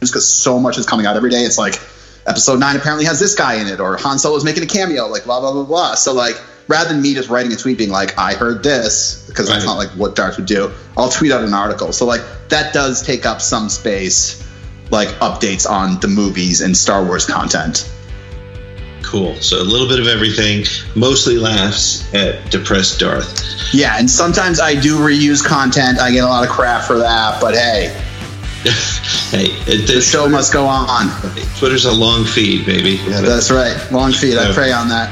because so much is coming out every day. It's like episode nine apparently has this guy in it, or Han Solo is making a cameo, like blah blah blah blah. So like rather than me just writing a tweet being like I heard this because that's not like what Darth would do, I'll tweet out an article. So like that does take up some space, like updates on the movies and Star Wars content. cool. So, a little bit of everything, mostly laughs at Depressed Darth. Yeah, and sometimes I do reuse content. I get a lot of crap for that, but hey, hey, it, the show must go on. Twitter's a long feed, baby. You gotta- That's right. Long feed. I pray on that.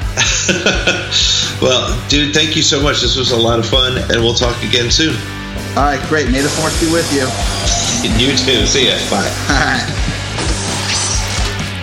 well, dude, thank you so much. This was a lot of fun, and we'll talk again soon. All right, great. May the force be with you. You too. See ya. Bye. All right.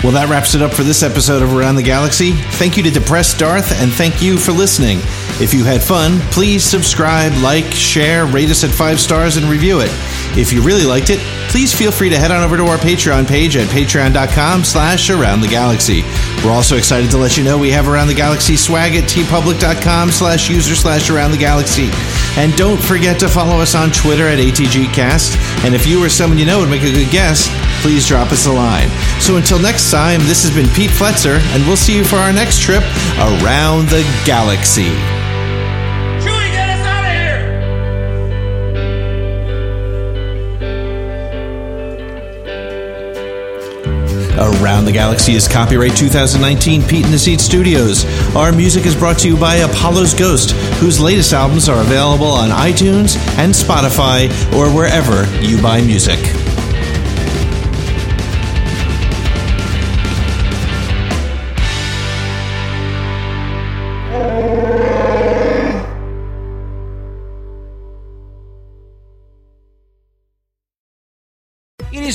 Well, that wraps it up for this episode of Around the Galaxy. Thank you to Depressed Darth, and thank you for listening. If you had fun, please subscribe, like, share, rate us at five stars, and review it. If you really liked it, please feel free to head on over to our Patreon page at patreon.com slash around the galaxy. We're also excited to let you know we have Around the Galaxy swag at teepublic.com slash user slash around the galaxy. And don't forget to follow us on Twitter at ATGcast. And if you or someone you know would make a good guest, please drop us a line. So until next time, this has been Pete Fletzer, and we'll see you for our next trip around the galaxy. Around the Galaxy is copyright 2019 Pete in the Seat Studios. Our music is brought to you by Apollo's Ghost, whose latest albums are available on iTunes and Spotify or wherever you buy music.